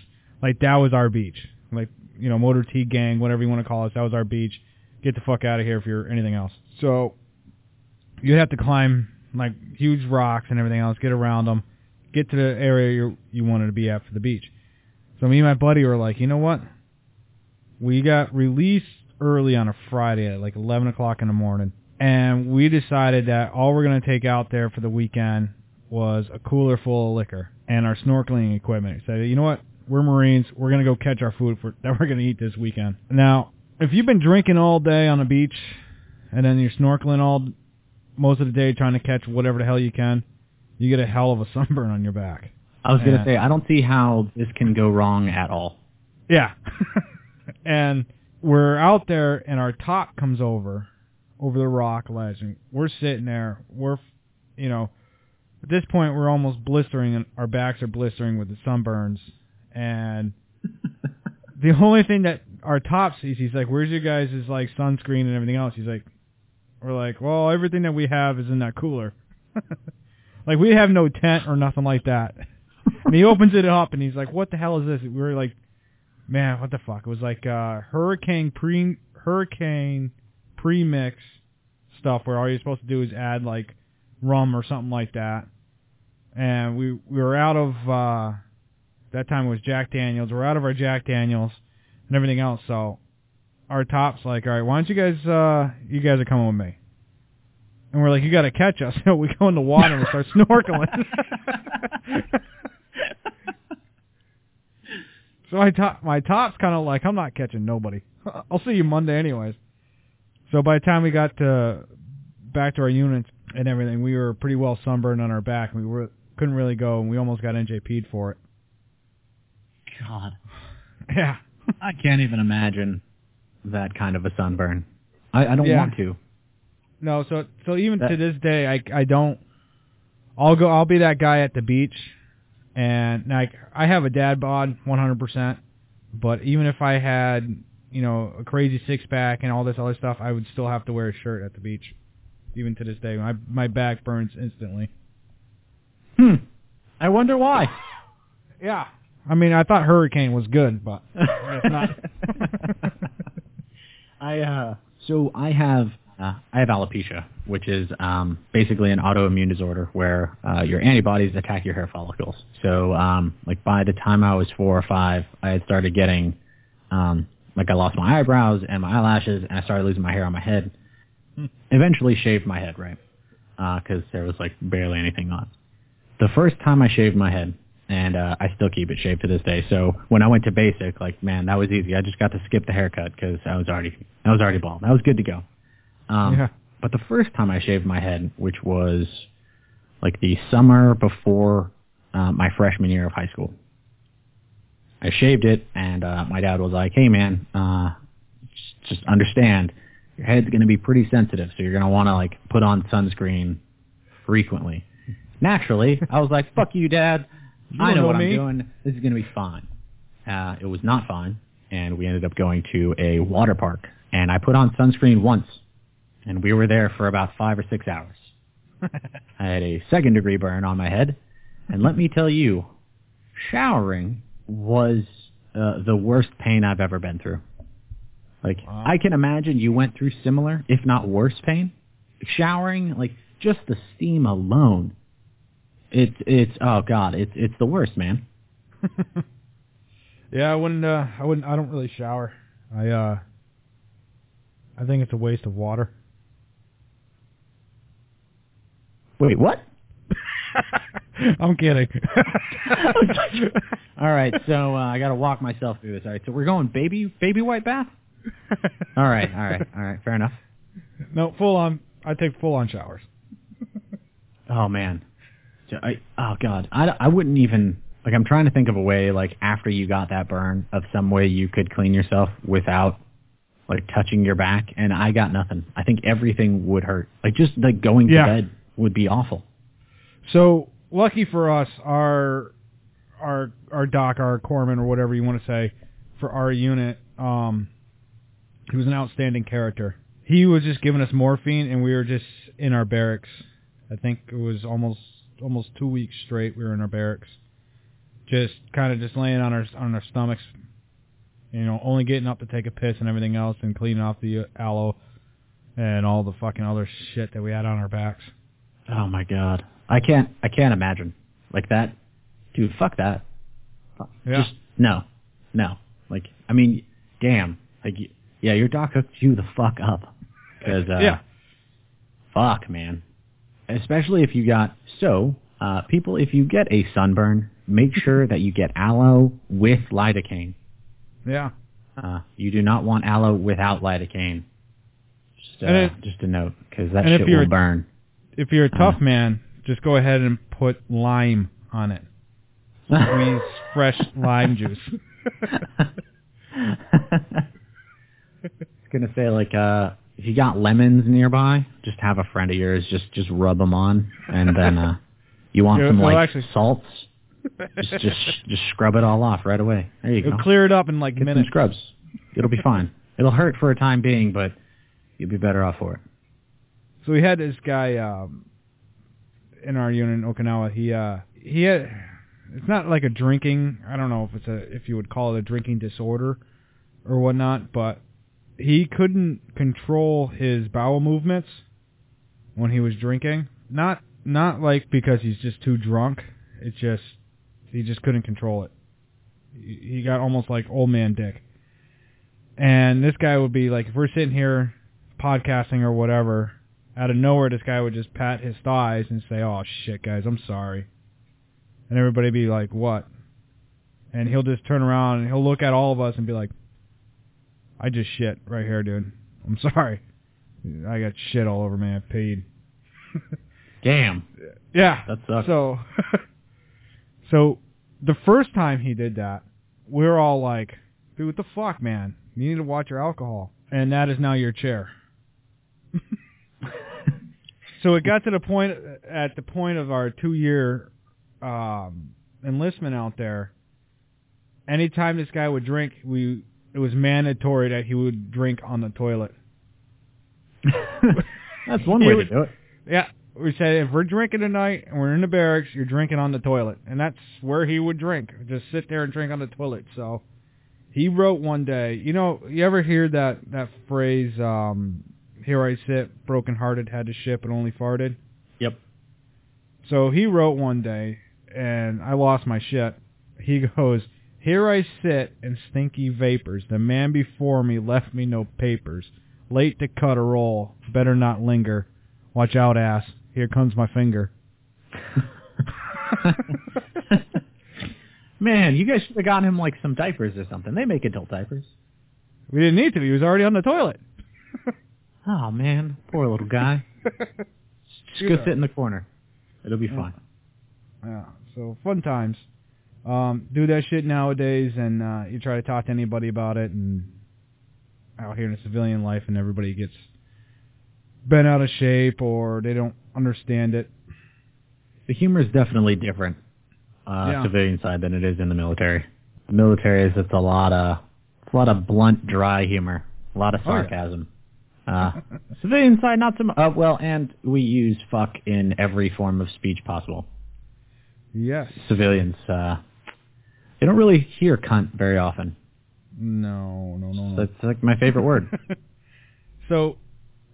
Like that was our beach. Like you know Motor T gang, whatever you want to call us, that was our beach. Get the fuck out of here if you're anything else. So you'd have to climb like huge rocks and everything else, get around them, get to the area you you wanted to be at for the beach. So me and my buddy were like, you know what? We got released early on a Friday at like 11 o'clock in the morning, and we decided that all we're gonna take out there for the weekend was a cooler full of liquor and our snorkeling equipment. So you know what? We're Marines. We're gonna go catch our food for that we're gonna eat this weekend. Now, if you've been drinking all day on the beach, and then you're snorkeling all most of the day trying to catch whatever the hell you can, you get a hell of a sunburn on your back. I was gonna say I don't see how this can go wrong at all. Yeah. and we're out there and our top comes over over the rock ledge and we're sitting there. We're you know, at this point we're almost blistering and our backs are blistering with the sunburns and the only thing that our top sees, he's like, Where's your guys' like sunscreen and everything else? He's like we're like, Well, everything that we have is in that cooler. like we have no tent or nothing like that. And he opens it up and he's like, What the hell is this? We were like Man, what the fuck? It was like uh hurricane pre hurricane pre-mix stuff where all you're supposed to do is add like rum or something like that. And we we were out of uh that time it was Jack Daniels. We're out of our Jack Daniels and everything else. So our top's like, all right, why don't you guys uh you guys are coming with me? And we're like, you got to catch us. So we go in the water and we start snorkeling. So I top, my top's kind of like I'm not catching nobody. I'll see you Monday anyways. So by the time we got to back to our units and everything, we were pretty well sunburned on our back. We were couldn't really go, and we almost got NJP'd for it. God, Yeah, I can't even imagine that kind of a sunburn. I, I don't Yeah. want to. no. So so even to this day, I I don't. I'll go. I'll be that guy at the beach, and like I have a dad bod 100%. But even if I had you know a crazy six pack and all this other stuff, I would still have to wear a shirt at the beach. Even to this day, my my back burns instantly. Hmm. I wonder why. Yeah. I mean, I thought hurricane was good, but it's not. I uh so I have uh, I have alopecia, which is um, basically an autoimmune disorder where uh, your antibodies attack your hair follicles. So um, like by the time I was four or five, I had started getting um, like I lost my eyebrows and my eyelashes, and I started losing my hair on my head. Eventually shaved my head, right? Because there was like barely anything on. The first time I shaved my head, and uh, I still keep it shaved to this day. So when I went to basic, like man, that was easy. I just got to skip the haircut because I was already I was already bald. I was good to go. Um, Yeah. But the first time I shaved my head, which was like the summer before uh, my freshman year of high school, I shaved it, and uh, my dad was like, "Hey, man, uh, just, understand, your head's going to be pretty sensitive, so you're going to want to like put on sunscreen frequently." Naturally, I was like, "Fuck you, Dad. You I know, know what me." I'm doing. This is going to be fine." Uh, it was not fine, and we ended up going to a water park, and I put on sunscreen once, and we were there for about five or six hours. I had a second degree burn on my head, and let me tell you, showering was uh, the worst pain I've ever been through. Like Wow. I can imagine you went through similar, if not worse, pain. Showering, like just the steam alone, it's it's oh god, it's it's the worst, man. yeah, I wouldn't. Uh, I wouldn't. I don't really shower. I uh, I think it's a waste of water. Wait, what? I'm kidding. All right, so uh, I got to walk myself through this. All right, so we're going baby baby white bath. All right, all right, all right, fair enough. no, full on. I take full on showers. Oh man, So I oh god, I, I wouldn't even Like I'm trying to think of a way, like after you got that burn, of some way you could clean yourself without like touching your back, and I got nothing. I think everything would hurt. Like just like going to Yeah. bed would be awful. So lucky for us, our our our doc, our corpsman, or whatever you want to say, for our unit, um, he was an outstanding character. He was just giving us morphine, and we were just in our barracks. I think it was almost almost two weeks straight. We were in our barracks, just kind of just laying on our on our stomachs, you know, only getting up to take a piss and everything else, and cleaning off the uh, aloe and all the fucking other shit that we had on our backs. Oh my god, I can't. I can't imagine like that, dude. Fuck that. Yeah. Just no, no. Like I mean, damn. Like yeah, your doc hooked you the fuck up. Cause uh, Yeah. fuck man. Especially if you got so uh, people. If you get a sunburn, make sure that you get aloe with lidocaine. Yeah. Uh, you do not want aloe without lidocaine. Just, uh, it- just a note, because that shit will burn. If you're a tough man, just go ahead and put lime on it. Squeeze fresh lime juice. I was gonna say like uh, if you got lemons nearby, just have a friend of yours just just rub them on, and then uh, you want Yeah, some it'll like actually- salts, just just just scrub it all off right away. There you It'll go. clear it up in like Get some minutes. scrubs. It'll be fine. It'll hurt for a time being, but you'll be better off for it. So we had this guy um, in our unit in Okinawa. He uh, he had it's not like a drinking. I don't know if it's a if you would call it a drinking disorder or whatnot, but he couldn't control his bowel movements when he was drinking. Not not like because he's just too drunk. It's just he just couldn't control it. He he got almost like old man dick. And this guy would be like, if we're sitting here podcasting or whatever, out of nowhere, this guy would just pat his thighs and say, "Oh shit, guys, I'm sorry," and everybody be like, "What?" And he'll just turn around and he'll look at all of us and be like, "I just shit right here, dude. I'm sorry. I got shit all over me. I peed." Damn, Yeah. that sucks. So, so the first time he did that, we were all like, "Dude, what the fuck, man? You need to watch your alcohol." And that is now your chair. so it got to the point at the point of our two-year um, enlistment out there. Anytime this guy would drink, we it was mandatory that he would drink on the toilet. That's one way to do it. Yeah, we said if we're drinking tonight and we're in the barracks, you're drinking on the toilet, and that's where he would drink. Just sit there and drink on the toilet. So he wrote one day. You know, you ever hear that that phrase? Um, Here I sit, broken hearted, had to ship, and only farted. Yep. So he wrote one day, and I lost my shit. He goes, Here I sit in stinky vapors. The man before me left me no papers. Late to cut a roll. Better not linger. Watch out, ass. Here comes my finger. Man, you guys should have gotten him like some diapers or something. They make adult diapers. We didn't need to. He was already on the toilet. Oh man, poor little guy. Just go sit in the corner. It'll be fine. Yeah. So fun times. Um, do that shit nowadays, and uh, you try to talk to anybody about it, and out here in civilian life, and everybody gets bent out of shape or they don't understand it. The humor is definitely different uh, Yeah. civilian side than it is in the military. The military is it's a lot of it's a lot of blunt, dry humor, a lot of Oh, yeah. Uh, civilian side, not so much. Uh, well, and we use fuck in every form of speech possible. Yes. Civilians, uh, they don't really hear cunt very often. No, no, no, no. That's like my favorite word. so,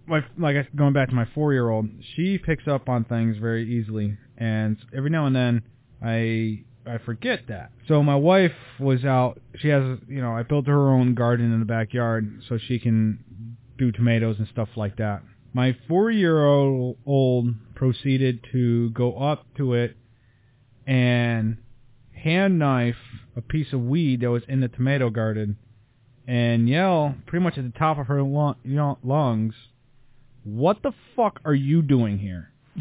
my like I- going back to my four-year-old, she picks up on things very easily, and every now and then I I forget that. So my wife was out. She has you know I built her own garden in the backyard so she can tomatoes and stuff like that. My four-year-old old proceeded to go up to it and hand knife a piece of weed that was in the tomato garden and yell pretty much at the top of her lung, you know, lungs, "What the fuck are you doing here?"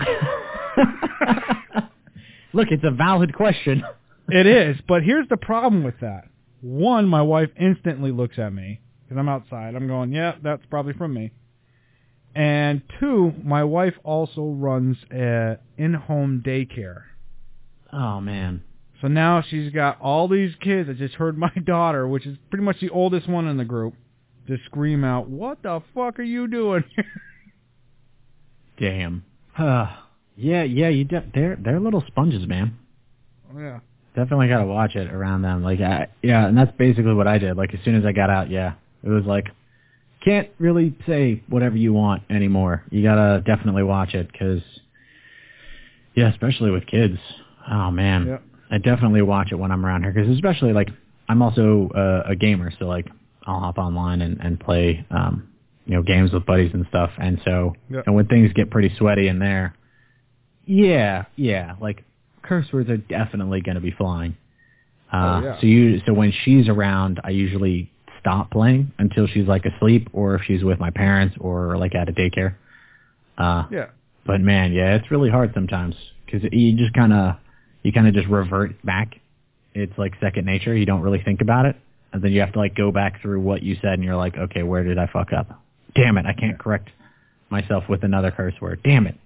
Look, it's a valid question. it is, but here's the problem with that. One, my wife instantly looks at me because I'm outside. I'm going, yeah, that's probably from me. And two, my wife also runs a in-home daycare. Oh man. So now she's got all these kids. I just heard my daughter, which is pretty much the oldest one in the group, just scream out, "What the fuck are you doing?" Damn. Uh, yeah, yeah. You de- they're they're little sponges, man. yeah. Definitely got to watch it around them. Like, I, yeah, and that's basically what I did. Like, as soon as I got out, yeah, it was like, can't really say whatever you want anymore. You gotta definitely watch it because, yeah, especially with kids. Oh man, Yep. I definitely watch it when I'm around here because especially like I'm also uh, a gamer, so like I'll hop online and and play, um, you know, games with buddies and stuff. And so, Yep. and when things get pretty sweaty in there, yeah, yeah, like curse words are definitely going to be flying. Uh, Oh, yeah. So you, so when she's around, I usually stop playing until she's like asleep, or if she's with my parents, or like at a daycare. Uh, Yeah. but man, yeah, it's really hard sometimes because you just kind of, you kind of just revert back. It's like second nature. You don't really think about it, and then you have to like go back through what you said, and you're like, okay, where did I fuck up? Damn it, I can't correct myself with another curse word. Damn it.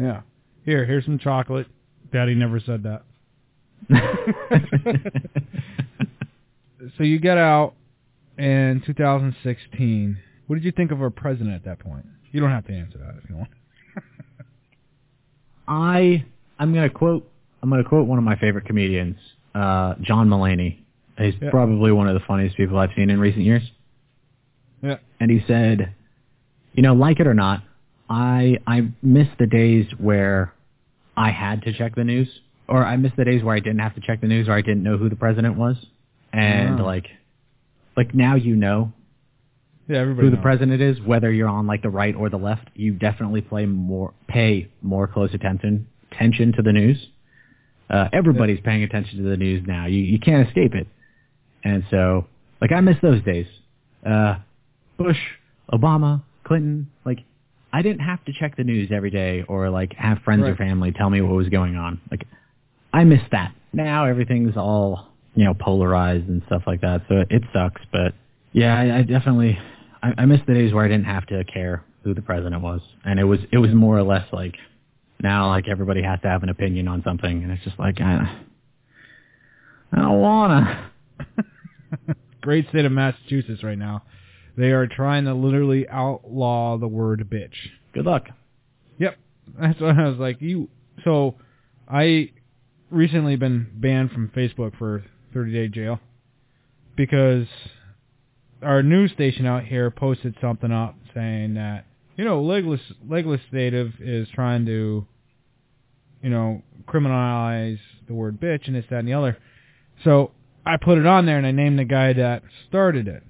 Yeah. Here, here's some chocolate. Daddy never said that. So you get out in 2016. What did you think of our president at that point? You don't have to answer that if you want. I I'm gonna quote I'm gonna quote one of my favorite comedians, uh, John Mulaney. He's Yeah. probably one of the funniest people I've seen in recent years. Yeah. And he said, you know, like it or not, I I miss the days where I had to check the news, or I miss the days where I didn't have to check the news, or I didn't know who the president was, and Wow. like, like now you know Yeah, everybody. who the president is, whether you're on like the right or the left, you definitely play more, pay more close attention attention to the news. Uh, everybody's paying attention to the news now. You you can't escape it, and so like I miss those days. Uh, Bush, Obama, Clinton, like I didn't have to check the news every day or like have friends or family tell me what was going on. Like I miss that. Now everything's all you know polarized and stuff like that, so it, it sucks. But yeah, I, I definitely I, I miss the days where I didn't have to care who the president was, and it was it was more or less like now like everybody has to have an opinion on something, and it's just like I, I don't wanna. Great state of Massachusetts right now. They are trying to literally outlaw the word bitch. Good luck. Yep. That's what I was like. You. So, I recently been banned from Facebook for 30 day jail because our news station out here posted something up saying that you know legless legislative is trying to you know criminalize the word bitch and this that and the other. So I put it on there and I named the guy that started it,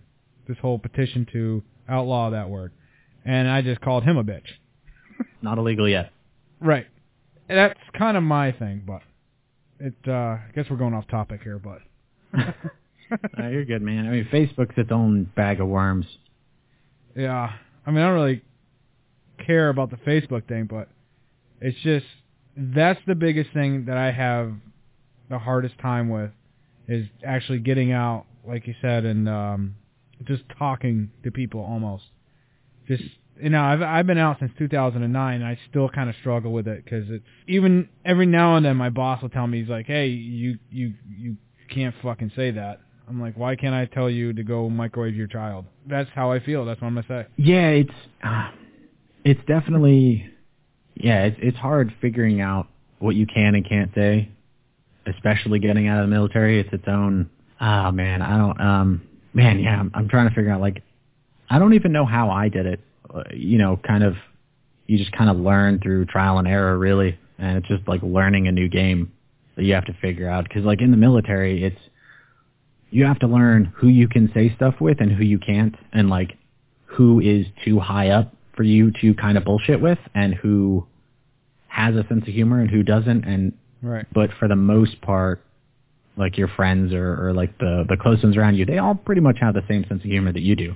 this whole petition to outlaw that word, and I just called him a bitch. Not illegal yet. Right. That's kind of my thing, but it. uh I guess we're going off topic here, but. Uh, you're good, man. I mean, Facebook's its own bag of worms. yeah, I mean, I don't really care about the Facebook thing, but it's just that's the biggest thing that I have the hardest time with is actually getting out, like you said, and um just talking to people almost. Just you know, I've I've been out since 2009, and I still kind of struggle with it because it's even every now and then my boss will tell me he's like, "Hey, you you you can't fucking say that." I'm like, "Why can't I tell you to go microwave your child?" That's how I feel. That's what I'm gonna say. Yeah, it's uh, it's definitely yeah, it's it's hard figuring out what you can and can't say, especially getting out of the military. It's its own. Oh man, I don't. Um, man, yeah, I'm, I'm trying to figure out like I don't even know how I did it. Uh, you know, kind of you just kind of learn through trial and error, really, and it's just like learning a new game that you have to figure out. Because like in the military, it's you have to learn who you can say stuff with and who you can't, and like who is too high up for you to kind of bullshit with, and who has a sense of humor and who doesn't. And Right. but for the most part, like your friends or, or like the the close ones around you, they all pretty much have the same sense of humor that you do.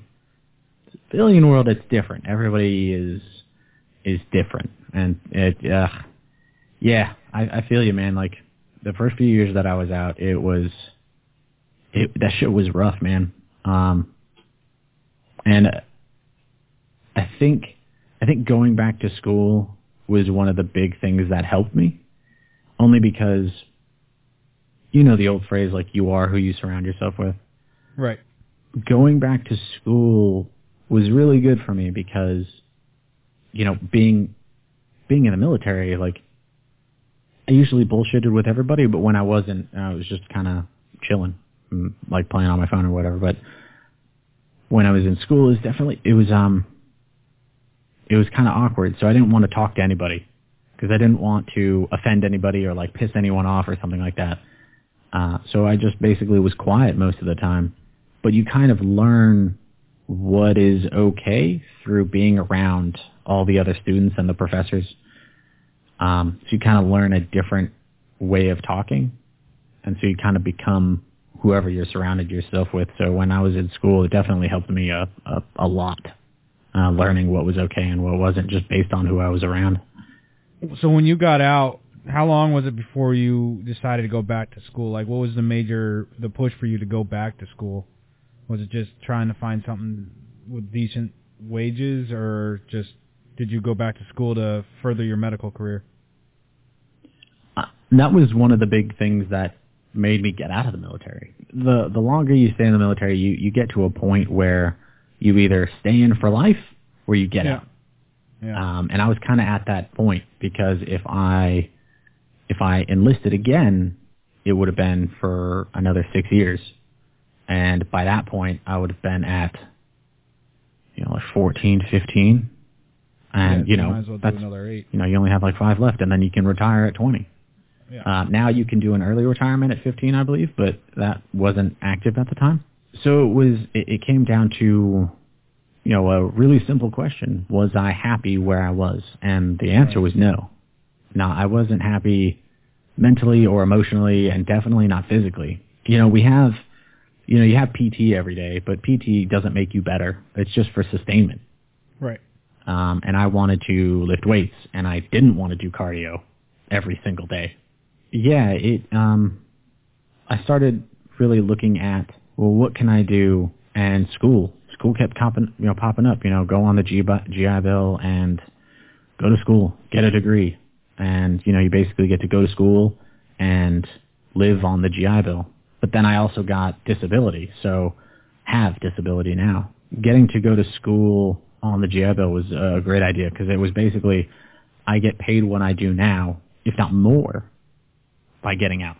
Civilian world, it's different. Everybody is is different, and it, uh, yeah, I, I feel you, man. Like the first few years that I was out, it was it that shit was rough, man. Um, and I think I think going back to school was one of the big things that helped me, only because you know the old phrase like you are who you surround yourself with. Right. Going back to school was really good for me because you know being being in the military like I usually bullshitted with everybody, but when I wasn't, I was just kind of chilling, mm, like playing on my phone or whatever. But when I was in school, it was definitely it was um it was kind of awkward. So I didn't want to talk to anybody because I didn't want to offend anybody or like piss anyone off or something like that. Uh, so I just basically was quiet most of the time. But you kind of learn what is okay through being around all the other students and the professors. Um, so you kind of learn a different way of talking. And so you kind of become whoever you're surrounded yourself with. So when I was in school, it definitely helped me a, a, a lot, uh, learning what was okay and what wasn't just based on who I was around. So when you got out, how long was it before you decided to go back to school? Like, what was the major the push for you to go back to school? Was it just trying to find something with decent wages, or just did you go back to school to further your medical career? Uh, that was one of the big things that made me get out of the military. The the longer you stay in the military, you you get to a point where you either stay in for life or you get Yeah. out. Yeah. Um, and I was kind of at that point because if I if I enlisted again, it would have been for another six years, and by that point, I would have been at you know like 14, 15, and Yeah, you know well that's another eight. you know you only have like five left, and then you can retire at 20. Yeah. Uh, now you can do an early retirement at 15, I believe, but that wasn't active at the time. So it was. It, it came down to, you know, a really simple question: Was I happy where I was? And the answer was no. No, I wasn't happy mentally or emotionally, and definitely not physically. You know, we have, you know, you have PT every day, but PT doesn't make you better. It's just for sustainment. right. Um, and I wanted to lift weights, and I didn't want to do cardio every single day. Yeah, it. Um, I started really looking at well, what can I do? And school, school kept popping, you know, popping up. You know, go on the G- GI Bill and go to school, get a degree, and you know, you basically get to go to school and live on the GI Bill. But then I also got disability, so have disability now. Getting to go to school on the GI Bill was a great idea because it was basically I get paid what I do now, if not more, by getting out.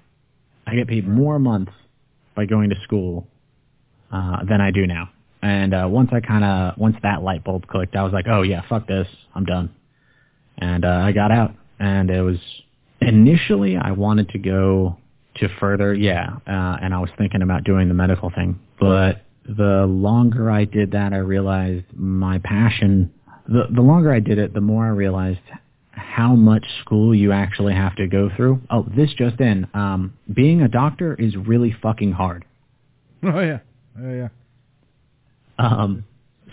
I get paid more a month by going to school uh, than I do now. And uh, once I kind of once that light bulb clicked, I was like, oh yeah, fuck this, I'm done. And uh, I got out, and it was initially I wanted to go to further, yeah, uh, and I was thinking about doing the medical thing, but the longer I did that, I realized my passion. The the longer I did it, the more I realized how much school you actually have to go through. Oh, this just in. Um, being a doctor is really fucking hard. Oh yeah. Oh yeah. Um,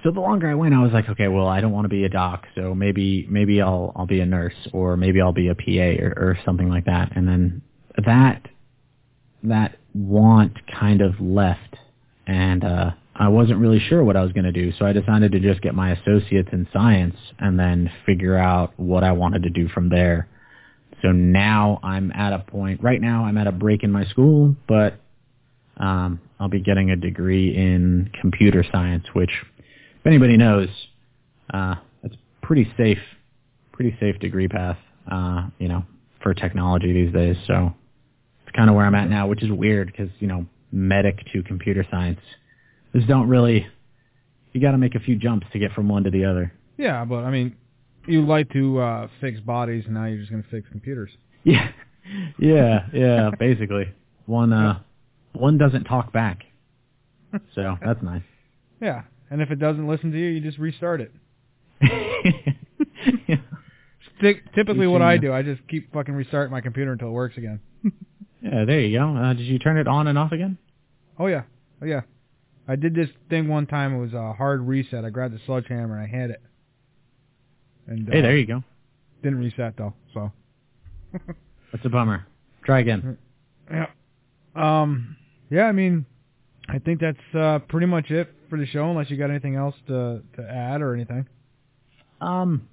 so the longer I went, I was like, okay, well, I don't want to be a doc, so maybe maybe I'll I'll be a nurse or maybe I'll be a PA or, or something like that. And then that that want kind of left, and uh, I wasn't really sure what I was going to do, so I decided to just get my associates in science and then figure out what I wanted to do from there. So now I'm at a point. Right now, I'm at a break in my school, but um, I'll be getting a degree in computer science, which, if anybody knows, uh, it's pretty safe, pretty safe degree path, uh, you know, for technology these days. So it's kind of where I'm at now, which is weird because you know, medic to computer science, those don't really. You got to make a few jumps to get from one to the other. Yeah, but I mean, you like to uh, fix bodies, and now you're just going to fix computers. Yeah, yeah, yeah. basically, one uh, one doesn't talk back, so that's nice. Yeah, and if it doesn't listen to you, you just restart it. yeah. Ty- typically, what I do, I just keep fucking restarting my computer until it works again. Yeah, there you go. Uh, did you turn it on and off again? Oh yeah, oh yeah. I did this thing one time. It was a hard reset. I grabbed the sledgehammer and I hit it. And uh, Hey, there you go. didn't reset though. So That's a bummer. Try again. Yeah. Um. Yeah. I mean, I think that's uh, pretty much it for the show. Unless you got anything else to to add or anything. Um,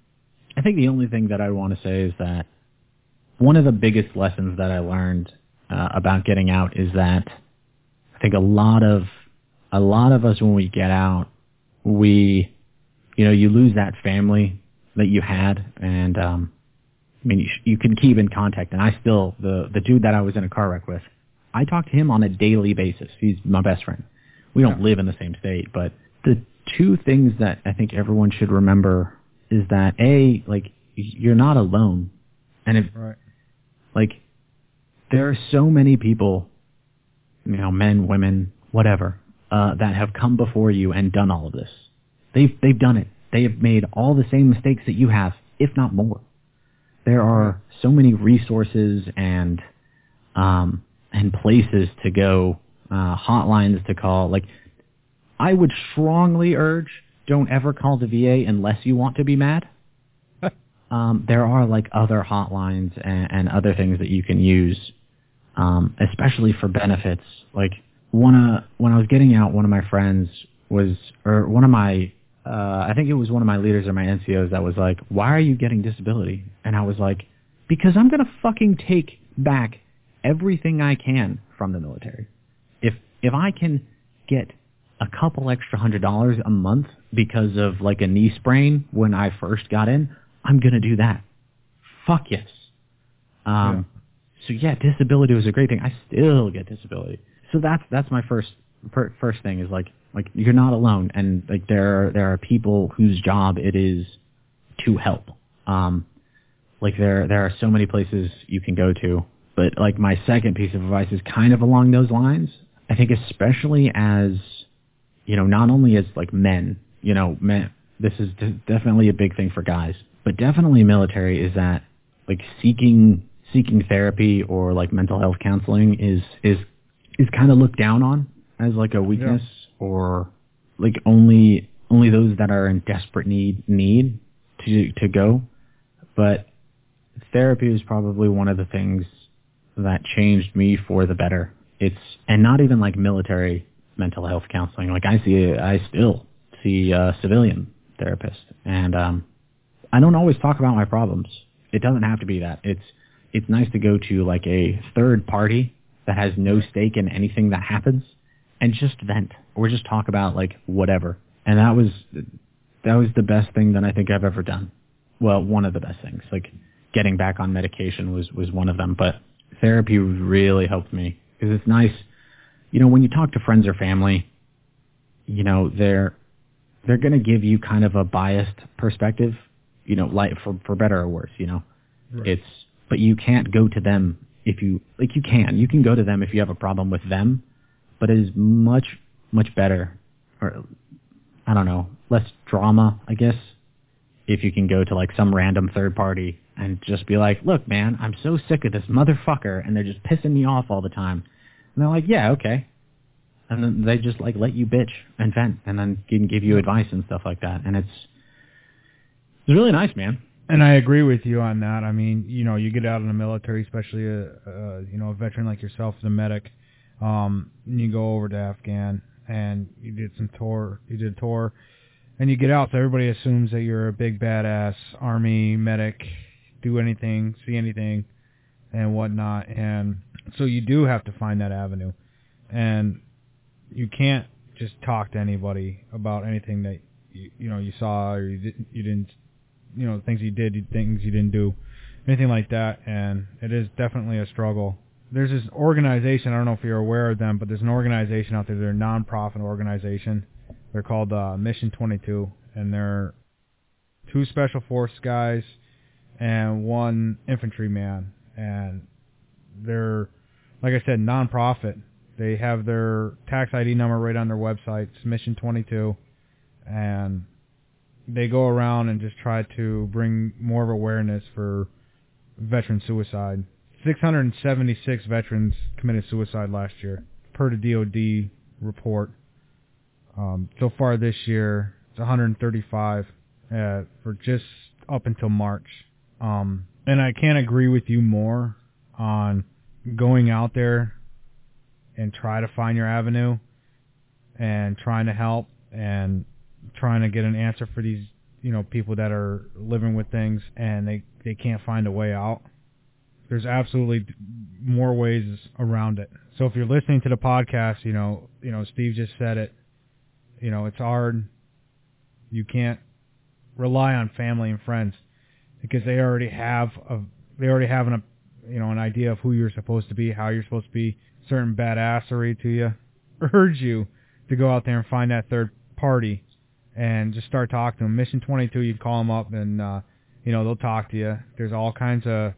I think the only thing that I want to say is that one of the biggest lessons that I learned uh, about getting out is that I think a lot of a lot of us when we get out, we, you know, you lose that family that you had, and um, I mean, you, you can keep in contact. And I still the the dude that I was in a car wreck with, I talk to him on a daily basis. He's my best friend. We don't live in the same state, but the two things that I think everyone should remember is that a like you're not alone, and if Right. like there are so many people, you know, men, women, whatever, uh, that have come before you and done all of this. They've they've done it. They have made all the same mistakes that you have, if not more. There are so many resources and um, and places to go, uh, hotlines to call. Like, I would strongly urge don't ever call the VA unless you want to be mad. um, there are like other hotlines and, and other things that you can use, um, especially for benefits. Like one uh, when I was getting out, one of my friends was, or one of my, uh, I think it was one of my leaders or my NCOs that was like, "Why are you getting disability?" And I was like, "Because I'm gonna fucking take back everything I can from the military. If if I can get a couple extra hundred dollars a month because of like a knee sprain when I first got in, I'm gonna do that. Fuck yes. Um, so yeah, disability was a great thing. I still get disability. So that's that's my first per, first thing is like like you're not alone, and like there are, there are people whose job it is to help. Um, like there there are so many places you can go to. But like my second piece of advice is kind of along those lines. I think especially as you know, not only as like men, you know, men, this is de- definitely a big thing for guys, but definitely military is that like seeking seeking therapy or like mental health counseling is is is kind of looked down on as like a weakness or like only only those that are in desperate need need to to go. But therapy is probably one of the things that changed me for the better. It's and not even like military mental health counseling. Like I see, I still see a civilian therapist, and um, I don't always talk about my problems. It doesn't have to be that. It's it's nice to go to like a third party that has no stake in anything that happens, and just vent or just talk about like whatever. And that was that was the best thing that I think I've ever done. Well, one of the best things. Like getting back on medication was was one of them, but therapy really helped me because it's nice you know, when you talk to friends or family, you know, they're they're going to give you kind of a biased perspective, you know, like for for better or worse, you know. Right. It's but you can't go to them if you like you can. You can go to them if you have a problem with them, but it is much much better or I don't know, less drama, I guess, if you can go to like some random third party and just be like, "Look, man, I'm so sick of this motherfucker and they're just pissing me off all the time." And they're like, yeah, okay. And then they just like let you bitch and vent, and then can give you advice and stuff like that. And it's it's really nice, man. And I agree with you on that. I mean, you know, you get out in the military, especially a, a you know a veteran like yourself, a medic. Um, and you go over to Afghan, and you did some tour. You did a tour, and you get out, so everybody assumes that you're a big badass army medic, do anything, see anything, and whatnot. And so you do have to find that avenue, and you can't just talk to anybody about anything that you, you know you saw or you didn't you didn't you know things he did things he didn't do anything like that. And it is definitely a struggle. There's this organization i don't know if you're aware of them but there's an organization out there. They're a non-profit organization. They're called uh, mission 22 and they're two special force guys and one infantryman. And they're like i said non-profit. They have their tax id number right on their website. It's mission 22 and they go around and just try to bring more of awareness for veteran suicide. 676 veterans committed suicide last year, per the DoD report. Um, so far this year, it's 135 uh, for just up until March. Um, and I can't agree with you more on going out there and try to find your avenue and trying to help and trying to get an answer for these you know people that are living with things and they they can't find a way out. There's absolutely more ways around it. So if you're listening to the podcast you know you know steve just said it. You know it's hard. You can't rely on family and friends because they already have a they already have an you know an idea of who you're supposed to be how you're supposed to be. Certain badassery to you urge you to go out there and find that third party and just start talking to them. Mission 22, you call them up and uh, you know they'll talk to you. There's all kinds of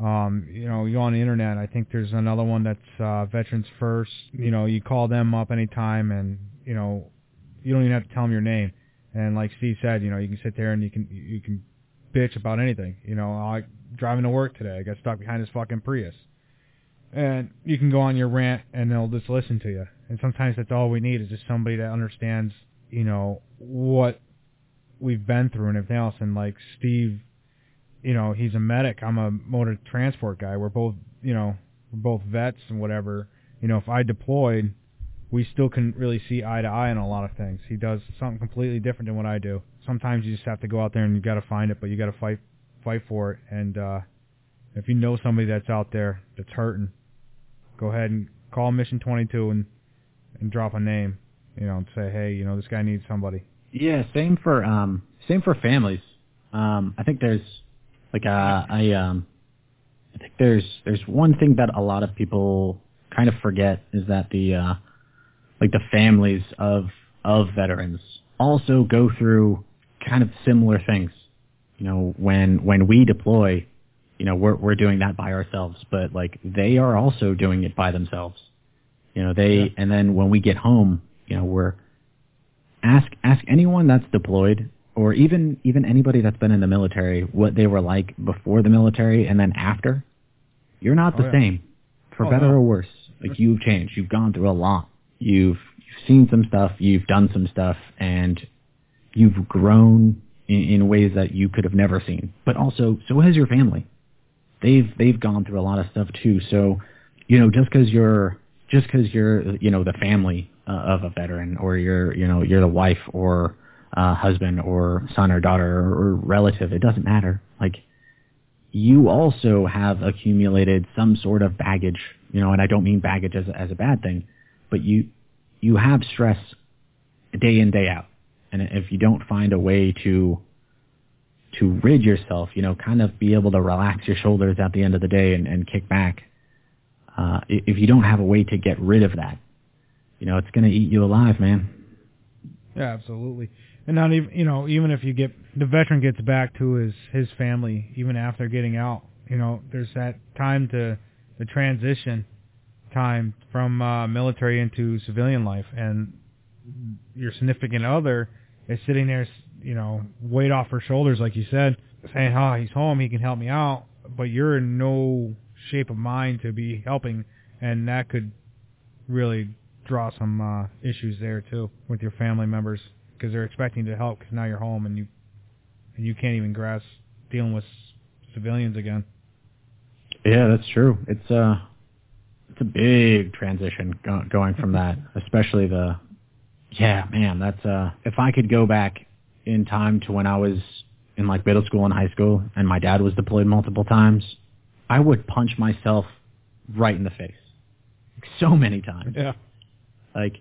um, you know, you on the internet. I think there's another one that's uh, Veterans First. You know, you call them up anytime, and you know, you don't even have to tell them your name. And like Steve said, you know, you can sit there and you can you can bitch about anything. You know, I driving to work today, I got stuck behind this fucking Prius, and you can go on your rant, and they'll just listen to you. And sometimes that's all we need is just somebody that understands, you know, what we've been through and everything else. And like Steve, you know, he's a medic. I'm a motor transport guy. We're both, you know, we're both vets and whatever. You know, if I deployed, we still can really see eye to eye on a lot of things. He does something completely different than what I do. Sometimes you just have to go out there and you got to find it, but you got to fight fight for it. And uh, if you know somebody that's out there that's hurting, go ahead and call Mission 22 and and drop a name, you know, and say, hey, you know, this guy needs somebody. Yeah, same for um, same for families. Um, I think there's like uh, I um, I think there's there's one thing that a lot of people kind of forget is that the uh, like the families of of veterans also go through kind of similar things. You know, when when we deploy, you know, we're we're doing that by ourselves, but like they are also doing it by themselves. You know, they yeah. and then when we get home, you know, we're ask ask anyone that's deployed or even even anybody that's been in the military what they were like before the military and then after. You're not oh, the yeah. same, for oh, better no. or worse. Like you've changed. You've gone through a lot. You've you've seen some stuff. You've done some stuff, and you've grown in, in ways that you could have never seen. But also, so has your family. They've they've gone through a lot of stuff too. So, you know, just because you're just because you're you know the family uh, of a veteran or you're you know you're the wife or uh, husband or son or daughter or, relative it doesn't matter. Like you also have accumulated some sort of baggage you know and I don't mean baggage as as a bad thing but you you have stress day in day out. And if you don't find a way to to rid yourself, you know, kind of be able to relax your shoulders at the end of the day and, and kick back, uh, if you don't have a way to get rid of that, you know, it's going to eat you alive, man. Yeah, absolutely. And not even, you know, even if you get the veteran gets back to his his family, even after getting out, you know, there's that time to the transition time from uh, military into civilian life, and your significant other is sitting there, you know, weight off her shoulders, like you said, saying, "Oh, he's home, he can help me out," but you're in no shape of mind to be helping, and that could really draw some uh, issues there too with your family members because they're expecting to help because now you're home and you and you can't even grasp dealing with civilians again. Yeah, that's true. It's a uh, it's a big transition go- going from that, especially the yeah, man. That's uh if I could go back in time to when I was in like middle school and high school and my dad was deployed multiple times I would punch myself right in the face so many times. Yeah. Like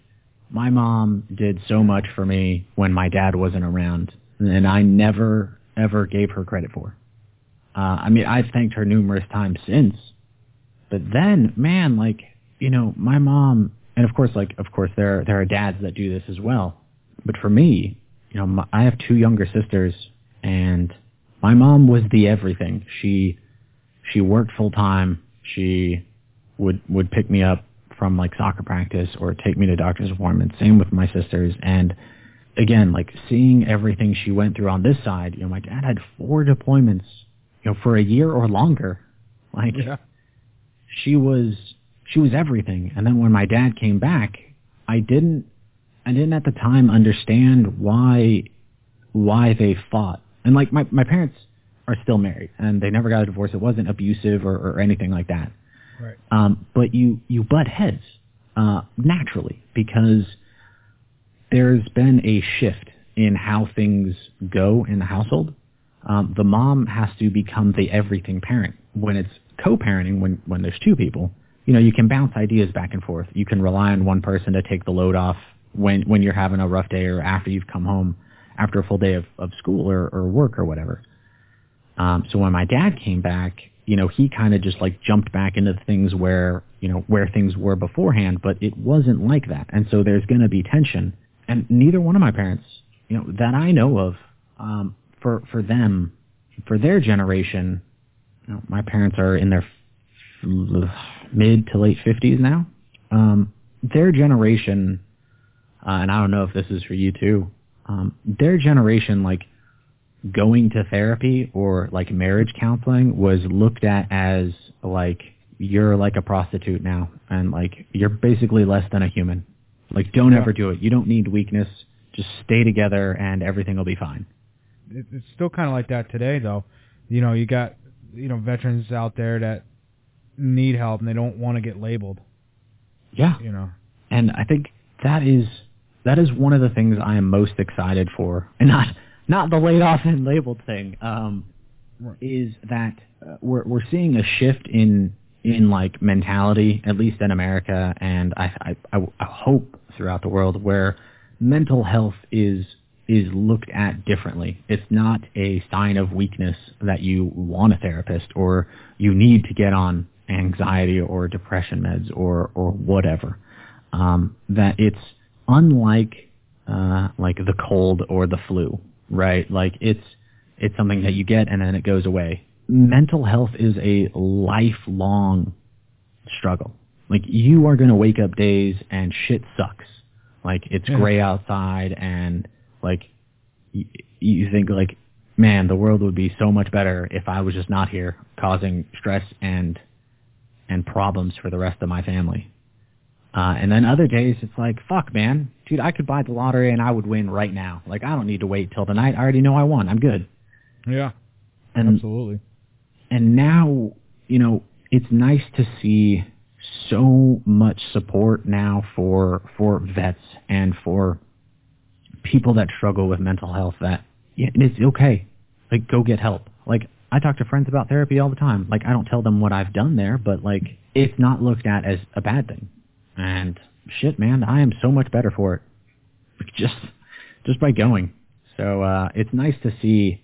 my mom did so much for me when my dad wasn't around, and I never ever gave her credit for. Uh, I mean, I've thanked her numerous times since, but then, man, like you know, my mom, and of course, like of course, there there are dads that do this as well. But for me, you know, my, I have two younger sisters, and my mom was the everything. She she worked full time. She would would pick me up from like soccer practice or take me to doctor's appointments. Same with my sisters. And again, like seeing everything she went through on this side. You know, my dad had four deployments. You know, for a year or longer. Like, yeah. she was she was everything. And then when my dad came back, I didn't I didn't at the time understand why why they fought. And like my my parents are still married and they never got a divorce. It wasn't abusive or, or anything like that. Right. Um, but you you butt heads uh, naturally because there's been a shift in how things go in the household. Um, the mom has to become the everything parent. When it's co-parenting, when when there's two people, you know, you can bounce ideas back and forth. You can rely on one person to take the load off when when you're having a rough day or after you've come home after a full day of, of school or, or work or whatever. Um, so when my dad came back, you know, he kind of just like jumped back into things where, you know, where things were beforehand, but it wasn't like that. And so there's going to be tension. And neither one of my parents, you know, that I know of, um, for, for them, for their generation, you know, my parents are in their mid to late 50s now. Um, their generation, uh, and I don't know if this is for you too, um, their generation, like going to therapy or like marriage counseling was looked at as like you're like a prostitute now and like you're basically less than a human. Like don't Yeah. ever do it. You don't need weakness. Just stay together and everything will be fine. It's still kind of like that today, though. You know, you got you know veterans out there that need help and they don't want to get labeled. Yeah. You know. And I think that is that is one of the things I am most excited for, and not not the laid off and labeled thing. Um, is that uh, we're we're seeing a shift in in like mentality, at least in America, and I I, I, I hope throughout the world where mental health is is looked at differently. It's not a sign of weakness that you want a therapist or you need to get on anxiety or depression meds or or whatever. Um, that it's unlike uh, like the cold or the flu, right? Like it's it's something that you get and then it goes away. Mental health is a lifelong struggle. Like you are going to wake up days and shit sucks. Like it's Yeah. gray outside and like y- you think like man, the world would be so much better if I was just not here causing stress and and problems for the rest of my family. Uh, and then other days it's like, fuck, man, dude, I could buy the lottery and I would win right now. Like I don't need to wait till the night. I already know I won. I'm good. Yeah. And Absolutely. and now, you know, it's nice to see so much support now for for vets and for people that struggle with mental health that yeah, it's okay. Like go get help. Like I talk to friends about therapy all the time. Like I don't tell them what I've done there, but like it's not looked at as a bad thing. And shit, man, I am so much better for it. Just just by going. So uh it's nice to see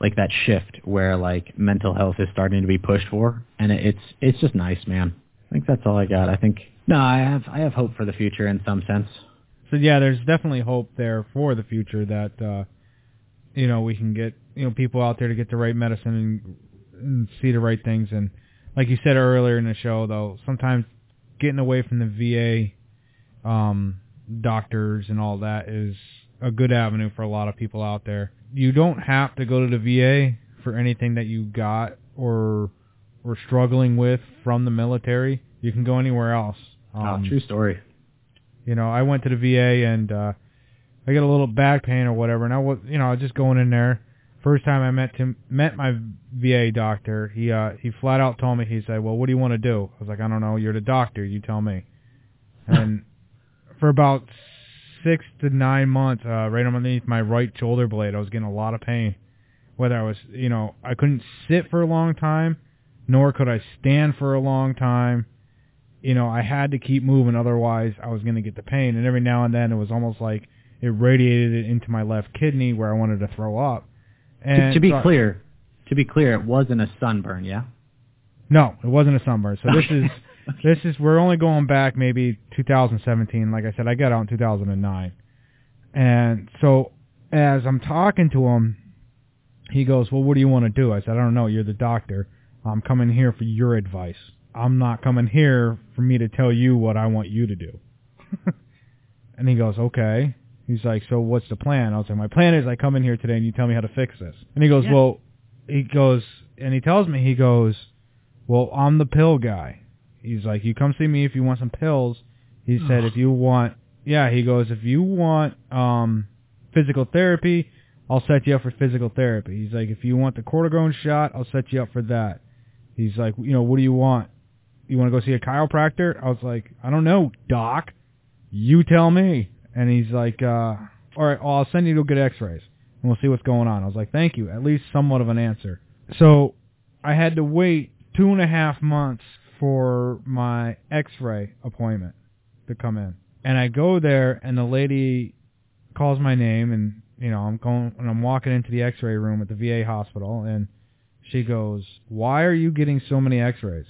like that shift where like mental health is starting to be pushed for and it- it's it's just nice man i think that's all i got i think no i have i have hope for the future in some sense So yeah, there's definitely hope there for the future that uh, you know we can get you know people out there to get the right medicine and, and see the right things. And like you said earlier in the show, though, sometimes getting away from the VA um, doctors and all that is a good avenue for a lot of people out there. You don't have to go to the VA for anything that you got or or struggling with from the military. You can go anywhere else. Um, oh, true story you know, I went to the VA and uh I got a little back pain or whatever, and I was, you know, I was just going in there. First time I met him, met my VA doctor, he uh he flat out told me he said, "Well, what do you want to do?" I was like, "I don't know. You're the doctor. You tell me." And for about six to nine months, uh, right underneath my right shoulder blade, I was getting a lot of pain. Whether I was, you know, I couldn't sit for a long time, nor could I stand for a long time you know, I had to keep moving, otherwise I was going to get the pain. And every now and then it was almost like it radiated it into my left kidney where I wanted to throw up. To, And to be so- uh, clear to be clear it wasn't a sunburn yeah no, it wasn't a sunburn. So this is this is we're only going back maybe 2017. Like I said, I got out in 2009, and so as I'm talking to him, he goes, "Well, what do you want to do?" I said, "I don't know. You're the doctor. I'm coming here for your advice. I'm not coming here for me to tell you what I want you to do." and he goes, "Okay." He's like, "So what's the plan?" I was like, "My plan is I come in here today and you tell me how to fix this." And he goes, Yeah. "Well," he goes, and he tells me, he goes, "Well, I'm the pill guy." He's like, "You come see me if you want some pills." He said, "If you want, yeah." He goes, "If you want um physical therapy, I'll set you up for physical therapy." He's like, "If you want the cortisone shot, I'll set you up for that." He's like, "You know, what do you want?" you want to go see a chiropractor? I was like, I don't know, doc. You tell me. And he's like, uh, all right, well, I'll send you to get x-rays and we'll see what's going on. I was like, thank you. At least somewhat of an answer. So I had to wait two and a half months for my x-ray appointment to come in. And I go there and the lady calls my name and, you know, I'm going, and I'm walking into the x-ray room at the VA hospital and she goes, why are you getting so many x-rays?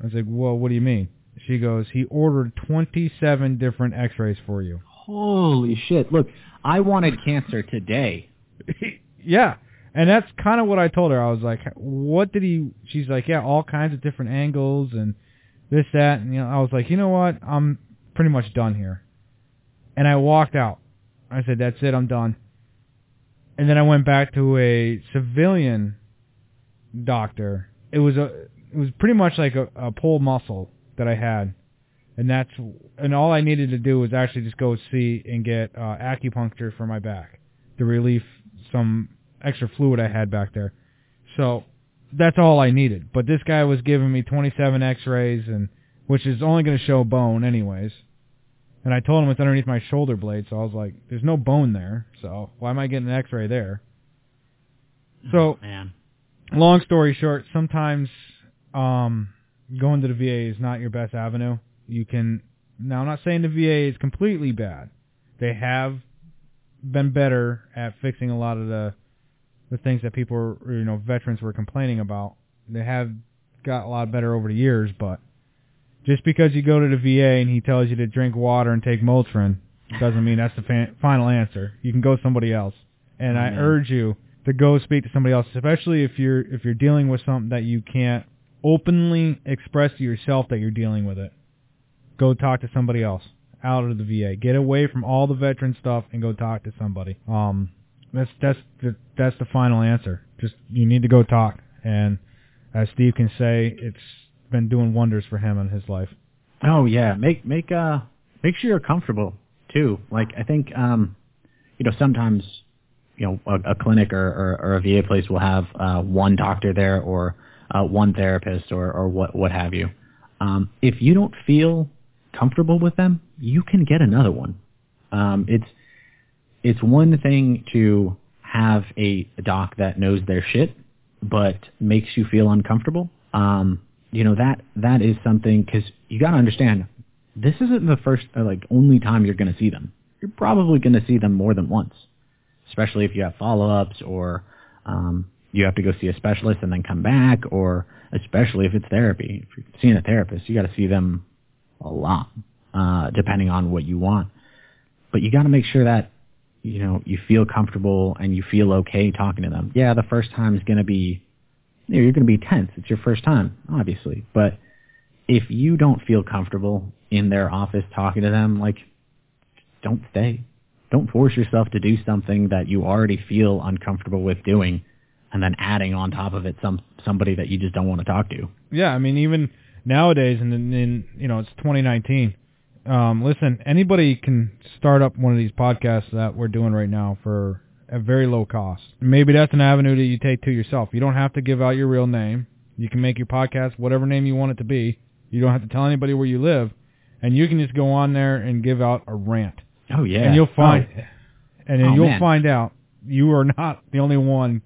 I was like, well, what do you mean? She goes, he ordered 27 different x-rays for you. Holy shit! Look, I wanted cancer today. yeah. And that's kind of what I told her. I was like, what did he, she's like, yeah, all kinds of different angles and this, that. And, you know, I was like, you know what? I'm pretty much done here. And I walked out. I said, that's it. I'm done. And then I went back to a civilian doctor. It was a, it was pretty much like a, a pull muscle that I had. And that's, and all I needed to do was actually just go see and get uh, acupuncture for my back to relieve some extra fluid I had back there. So that's all I needed. But this guy was giving me 27 X-rays, and which is only going to show bone anyways. And I told him it's underneath my shoulder blade, so I was like, "There's no bone there, so why am I getting an X-ray there?" So, oh, man. long story short, sometimes um, going to the VA is not your best avenue. You can now. I'm not saying the VA is completely bad. They have been better at fixing a lot of the the things that people, were, you know, veterans were complaining about. They have got a lot better over the years, but just because you go to the VA and he tells you to drink water and take Motrin doesn't mean that's the final answer. You can go somebody else, and I urge you to go speak to somebody else, especially if you're if you're dealing with something that you can't openly express to yourself that you're dealing with it. Go talk to somebody else out of the VA. Get away from all the veteran stuff and go talk to somebody. Um, that's that's the, that's the final answer. Just you need to go talk, and as Steve can say, it's been doing wonders for him in his life. Oh yeah, make make uh make sure you're comfortable too. Like I think um you know sometimes you know a, a clinic or, or, or a VA place will have uh, one doctor there or uh, one therapist or or what what have you. Um, if you don't feel comfortable with them, you can get another one. Um, it's it's one thing to have a, doc that knows their shit, but makes you feel uncomfortable. Um, you know that that is something because you got to understand this isn't the first or like only time you're going to see them. You're probably going to see them more than once, especially if you have follow-ups or um, you have to go see a specialist and then come back, or especially if it's therapy. If you're seeing a therapist, you got to see them a lot, uh, depending on what you want. But you got to make sure that you know you feel comfortable and you feel okay talking to them. Yeah, the first time is going to be you know, you're going to be tense. It's your first time, obviously. But if you don't feel comfortable in their office talking to them, like, don't stay. Don't force yourself to do something that you already feel uncomfortable with doing, and then adding on top of it some somebody that you just don't want to talk to. Yeah, I mean even nowadays, and in, in you know it's 2019. Um, listen, anybody can start up one of these podcasts that we're doing right now for a very low cost. Maybe that's an avenue that you take to yourself. You don't have to give out your real name. You can make your podcast whatever name you want it to be. You don't have to tell anybody where you live, and you can just go on there and give out a rant. Oh yeah, And you'll find, Oh, and then Oh, you'll man. find out you are not the only one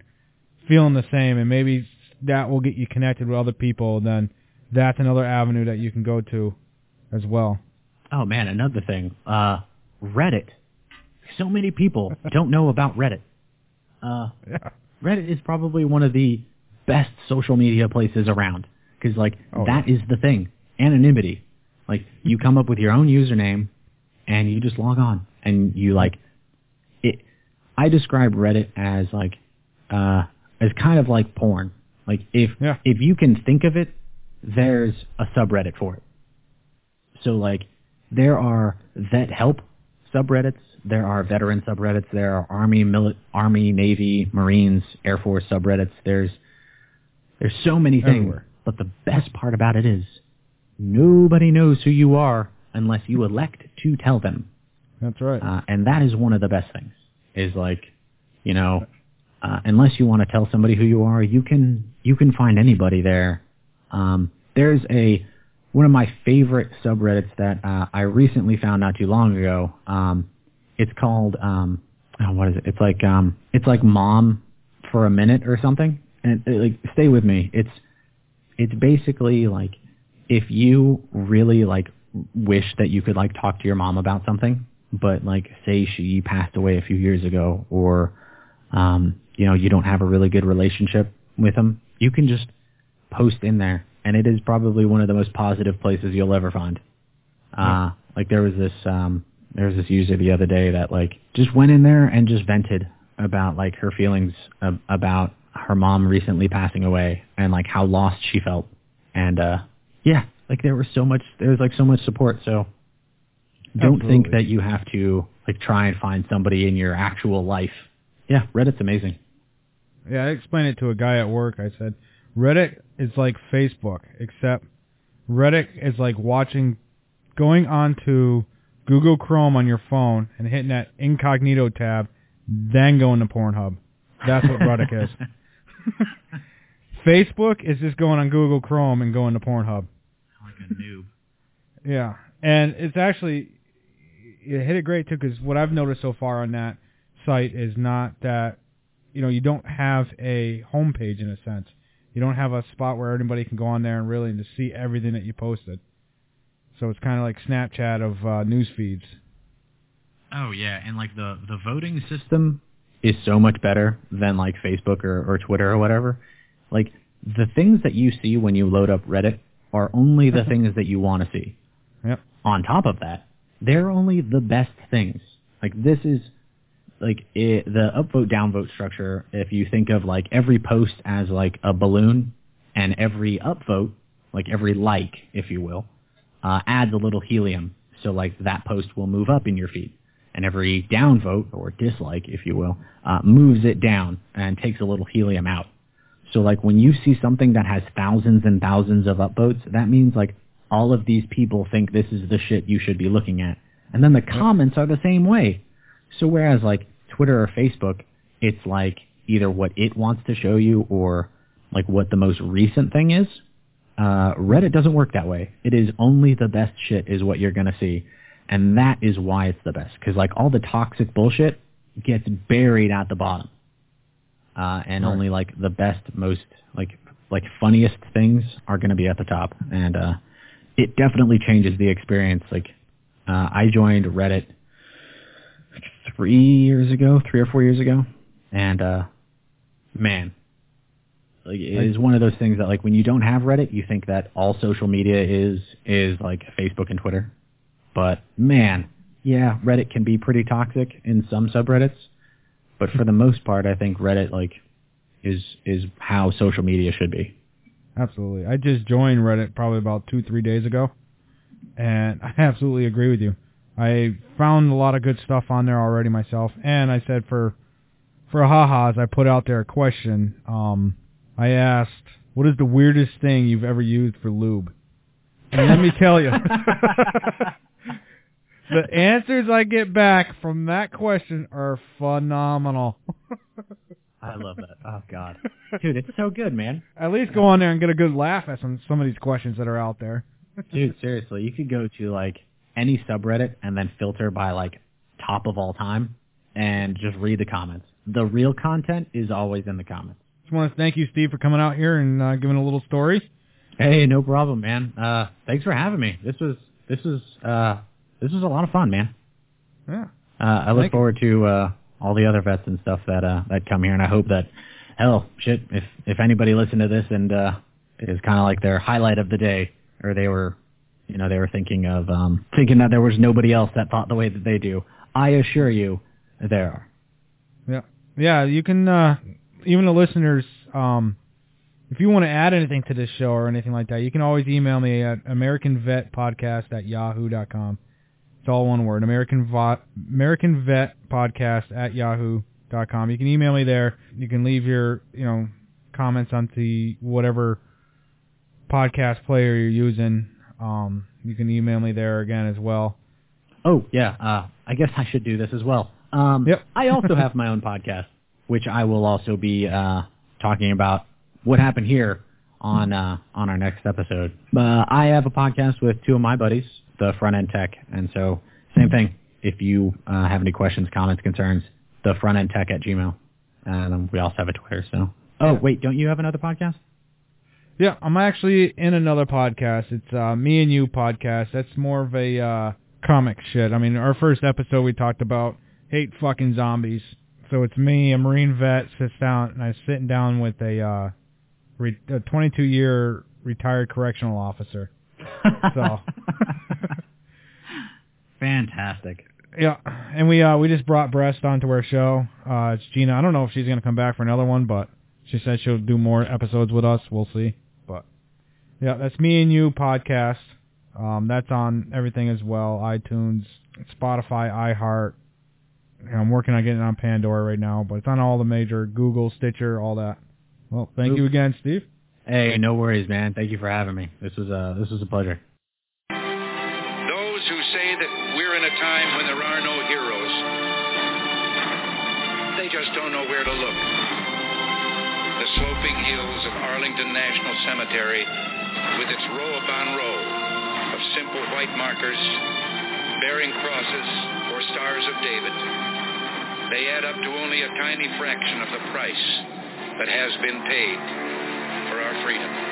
feeling the same, and maybe that will get you connected with other people. Then that's another avenue that you can go to as well. Oh man, another thing. Uh, Reddit. So many people don't know about Reddit. Uh, Yeah. Reddit is probably one of the best social media places around because like Oh, that is the thing anonymity like you come up with your own username and you just log on and you like it i describe reddit as like uh as kind of like porn like if Yeah. if you can think of it there's a subreddit for it so like there are vet help subreddits, there are veteran subreddits, there are army, mili- army, navy, marines, air force subreddits. There's there's so many things. Everywhere. But the best part about it is nobody knows who you are unless you elect to tell them. That's right. Uh, and that is one of the best things. Is like, you know, uh, unless you want to tell somebody who you are, you can you can find anybody there. Um, there's a one of my favorite subreddits that uh, I recently found not too long ago. Um, it's called um, oh, what is it? It's like um, it's like mom for a minute or something. And uh, like, stay with me. It's it's basically like if you really like wish that you could like talk to your mom about something, but like say she passed away a few years ago, or um, you know you don't have a really good relationship with them, you can just post in there, and it is probably one of the most positive places you'll ever find. Uh, like there was this um, there was this user the other day that like just went in there and just vented about like her feelings ab- about her mom recently passing away and like how lost she felt. And uh yeah like there was so much there was like so much support. So don't think that you have to like try and find somebody in your actual life. Yeah reddit's amazing. Yeah, I explained it to a guy at work. I said, Reddit is like Facebook, except Reddit is like watching, going onto Google Chrome on your phone and hitting that incognito tab, then going to Pornhub. That's what Reddit is. Facebook is just going on Google Chrome and going to Pornhub. like a noob Yeah, and it's actually it hit it great too because what I've noticed so far on that site is not that you know you don't have a homepage in a sense. You don't have a spot where anybody can go on there and really to see everything that you posted. So it's kind of like Snapchat of uh, news feeds. Oh yeah, and like the the voting system is so much better than like Facebook or, or Twitter or whatever. Like the things that you see when you load up Reddit are only the things that you want to see. Yep. On top of that, they're only the best things. Like this is like it, the upvote downvote structure. If you think of like every post as like a balloon, and every upvote, like every like, if you will, uh, adds a little helium. So like that post will move up in your feed. And every downvote or dislike, if you will, uh, moves it down and takes a little helium out. So like when you see something that has thousands and thousands of upvotes, that means like all of these people think this is the shit you should be looking at. And then the comments are the same way. So whereas like Twitter or Facebook, it's like either what it wants to show you or like what the most recent thing is. Uh, Reddit doesn't work that way. It is only the best shit is what you're gonna see, and that is why it's the best. Because like all the toxic bullshit gets buried at the bottom, uh, and Right. only like the best, most like like funniest things are gonna be at the top, and uh, it definitely changes the experience. Like uh, I joined Reddit three years ago, three or four years ago, and uh, man, like it is one of those things that like when you don't have Reddit, you think that all social media is is like Facebook and Twitter, but man, yeah, Reddit can be pretty toxic in some subreddits, but for the most part, I think Reddit like is is how social media should be. Absolutely. I just joined Reddit probably about two, three days ago, and I absolutely agree with you. I found a lot of good stuff on there already myself, and I said for for ha-has, I put out there a question. Um, I asked, "What is the weirdest thing you've ever used for lube?" And let me tell you, the answers I get back from that question are phenomenal. I love that. Oh God, dude, it's so good, man. At least go on there and get a good laugh at some some of these questions that are out there. Dude, seriously, you could go to like any subreddit and then filter by like top of all time and just read the comments. The real content is always in the comments. Just want to thank you, Steve, for coming out here and uh, giving a little story. Hey, no problem, man. Uh, thanks for having me. This was this was uh, this was a lot of fun, man. Yeah. Uh, I look Thank you. forward to uh, all the other vets and stuff that uh, that come here, and I hope that hell shit if if anybody listened to this and uh, it is kind of like their highlight of the day, or they were you know they were thinking of um, thinking that there was nobody else that thought the way that they do. I assure you, there are. Yeah. Yeah, you can uh even the listeners um if you want to add anything to this show or anything like that, you can always email me at americanvetpodcast at yahoo.com. It's all one word, American Vo- American Vet Podcast at yahoo.com. You can email me there. You can leave your, you know, comments on the whatever podcast player you're using. Um, you can email me there again as well. Oh yeah, uh, I guess I should do this as well. Um, Yep. I also have my own podcast, which I will also be uh, talking about what happened here on uh, on our next episode. Uh, I have a podcast with two of my buddies, the Front End Tech, and so same thing. If you uh, have any questions, comments, concerns, the Front End Tech at Gmail, and um, we also have a Twitter. So, oh wait, don't you have another podcast? Yeah, I'm actually in another podcast. It's uh, Me and You podcast. That's more of a uh, comic shit. I mean, our first episode we talked about hate fucking zombies. So it's me, a Marine vet, sits down, and I'm sitting down with a, uh, re- a 22 year retired correctional officer. So Fantastic. yeah, and we uh we just brought Breast onto our show. Uh, it's Gina. I don't know if she's gonna come back for another one, but she said she'll do more episodes with us. We'll see. But yeah, that's me and you podcast. Um, that's on everything as well: iTunes, Spotify, iHeart. And I'm working on getting it on Pandora right now, but it's on all the major Google, Stitcher, all that. Well, thank you again, Steve. Hey, no worries, man. Thank you for having me. This was a this was a pleasure. Those who say that we're in a time when there are no heroes, they just don't know where to look. The sloping hills of Arlington National Cemetery, with its row upon row of simple white markers bearing crosses or stars of David, they add up to only a tiny fraction of the price that has been paid for our freedom.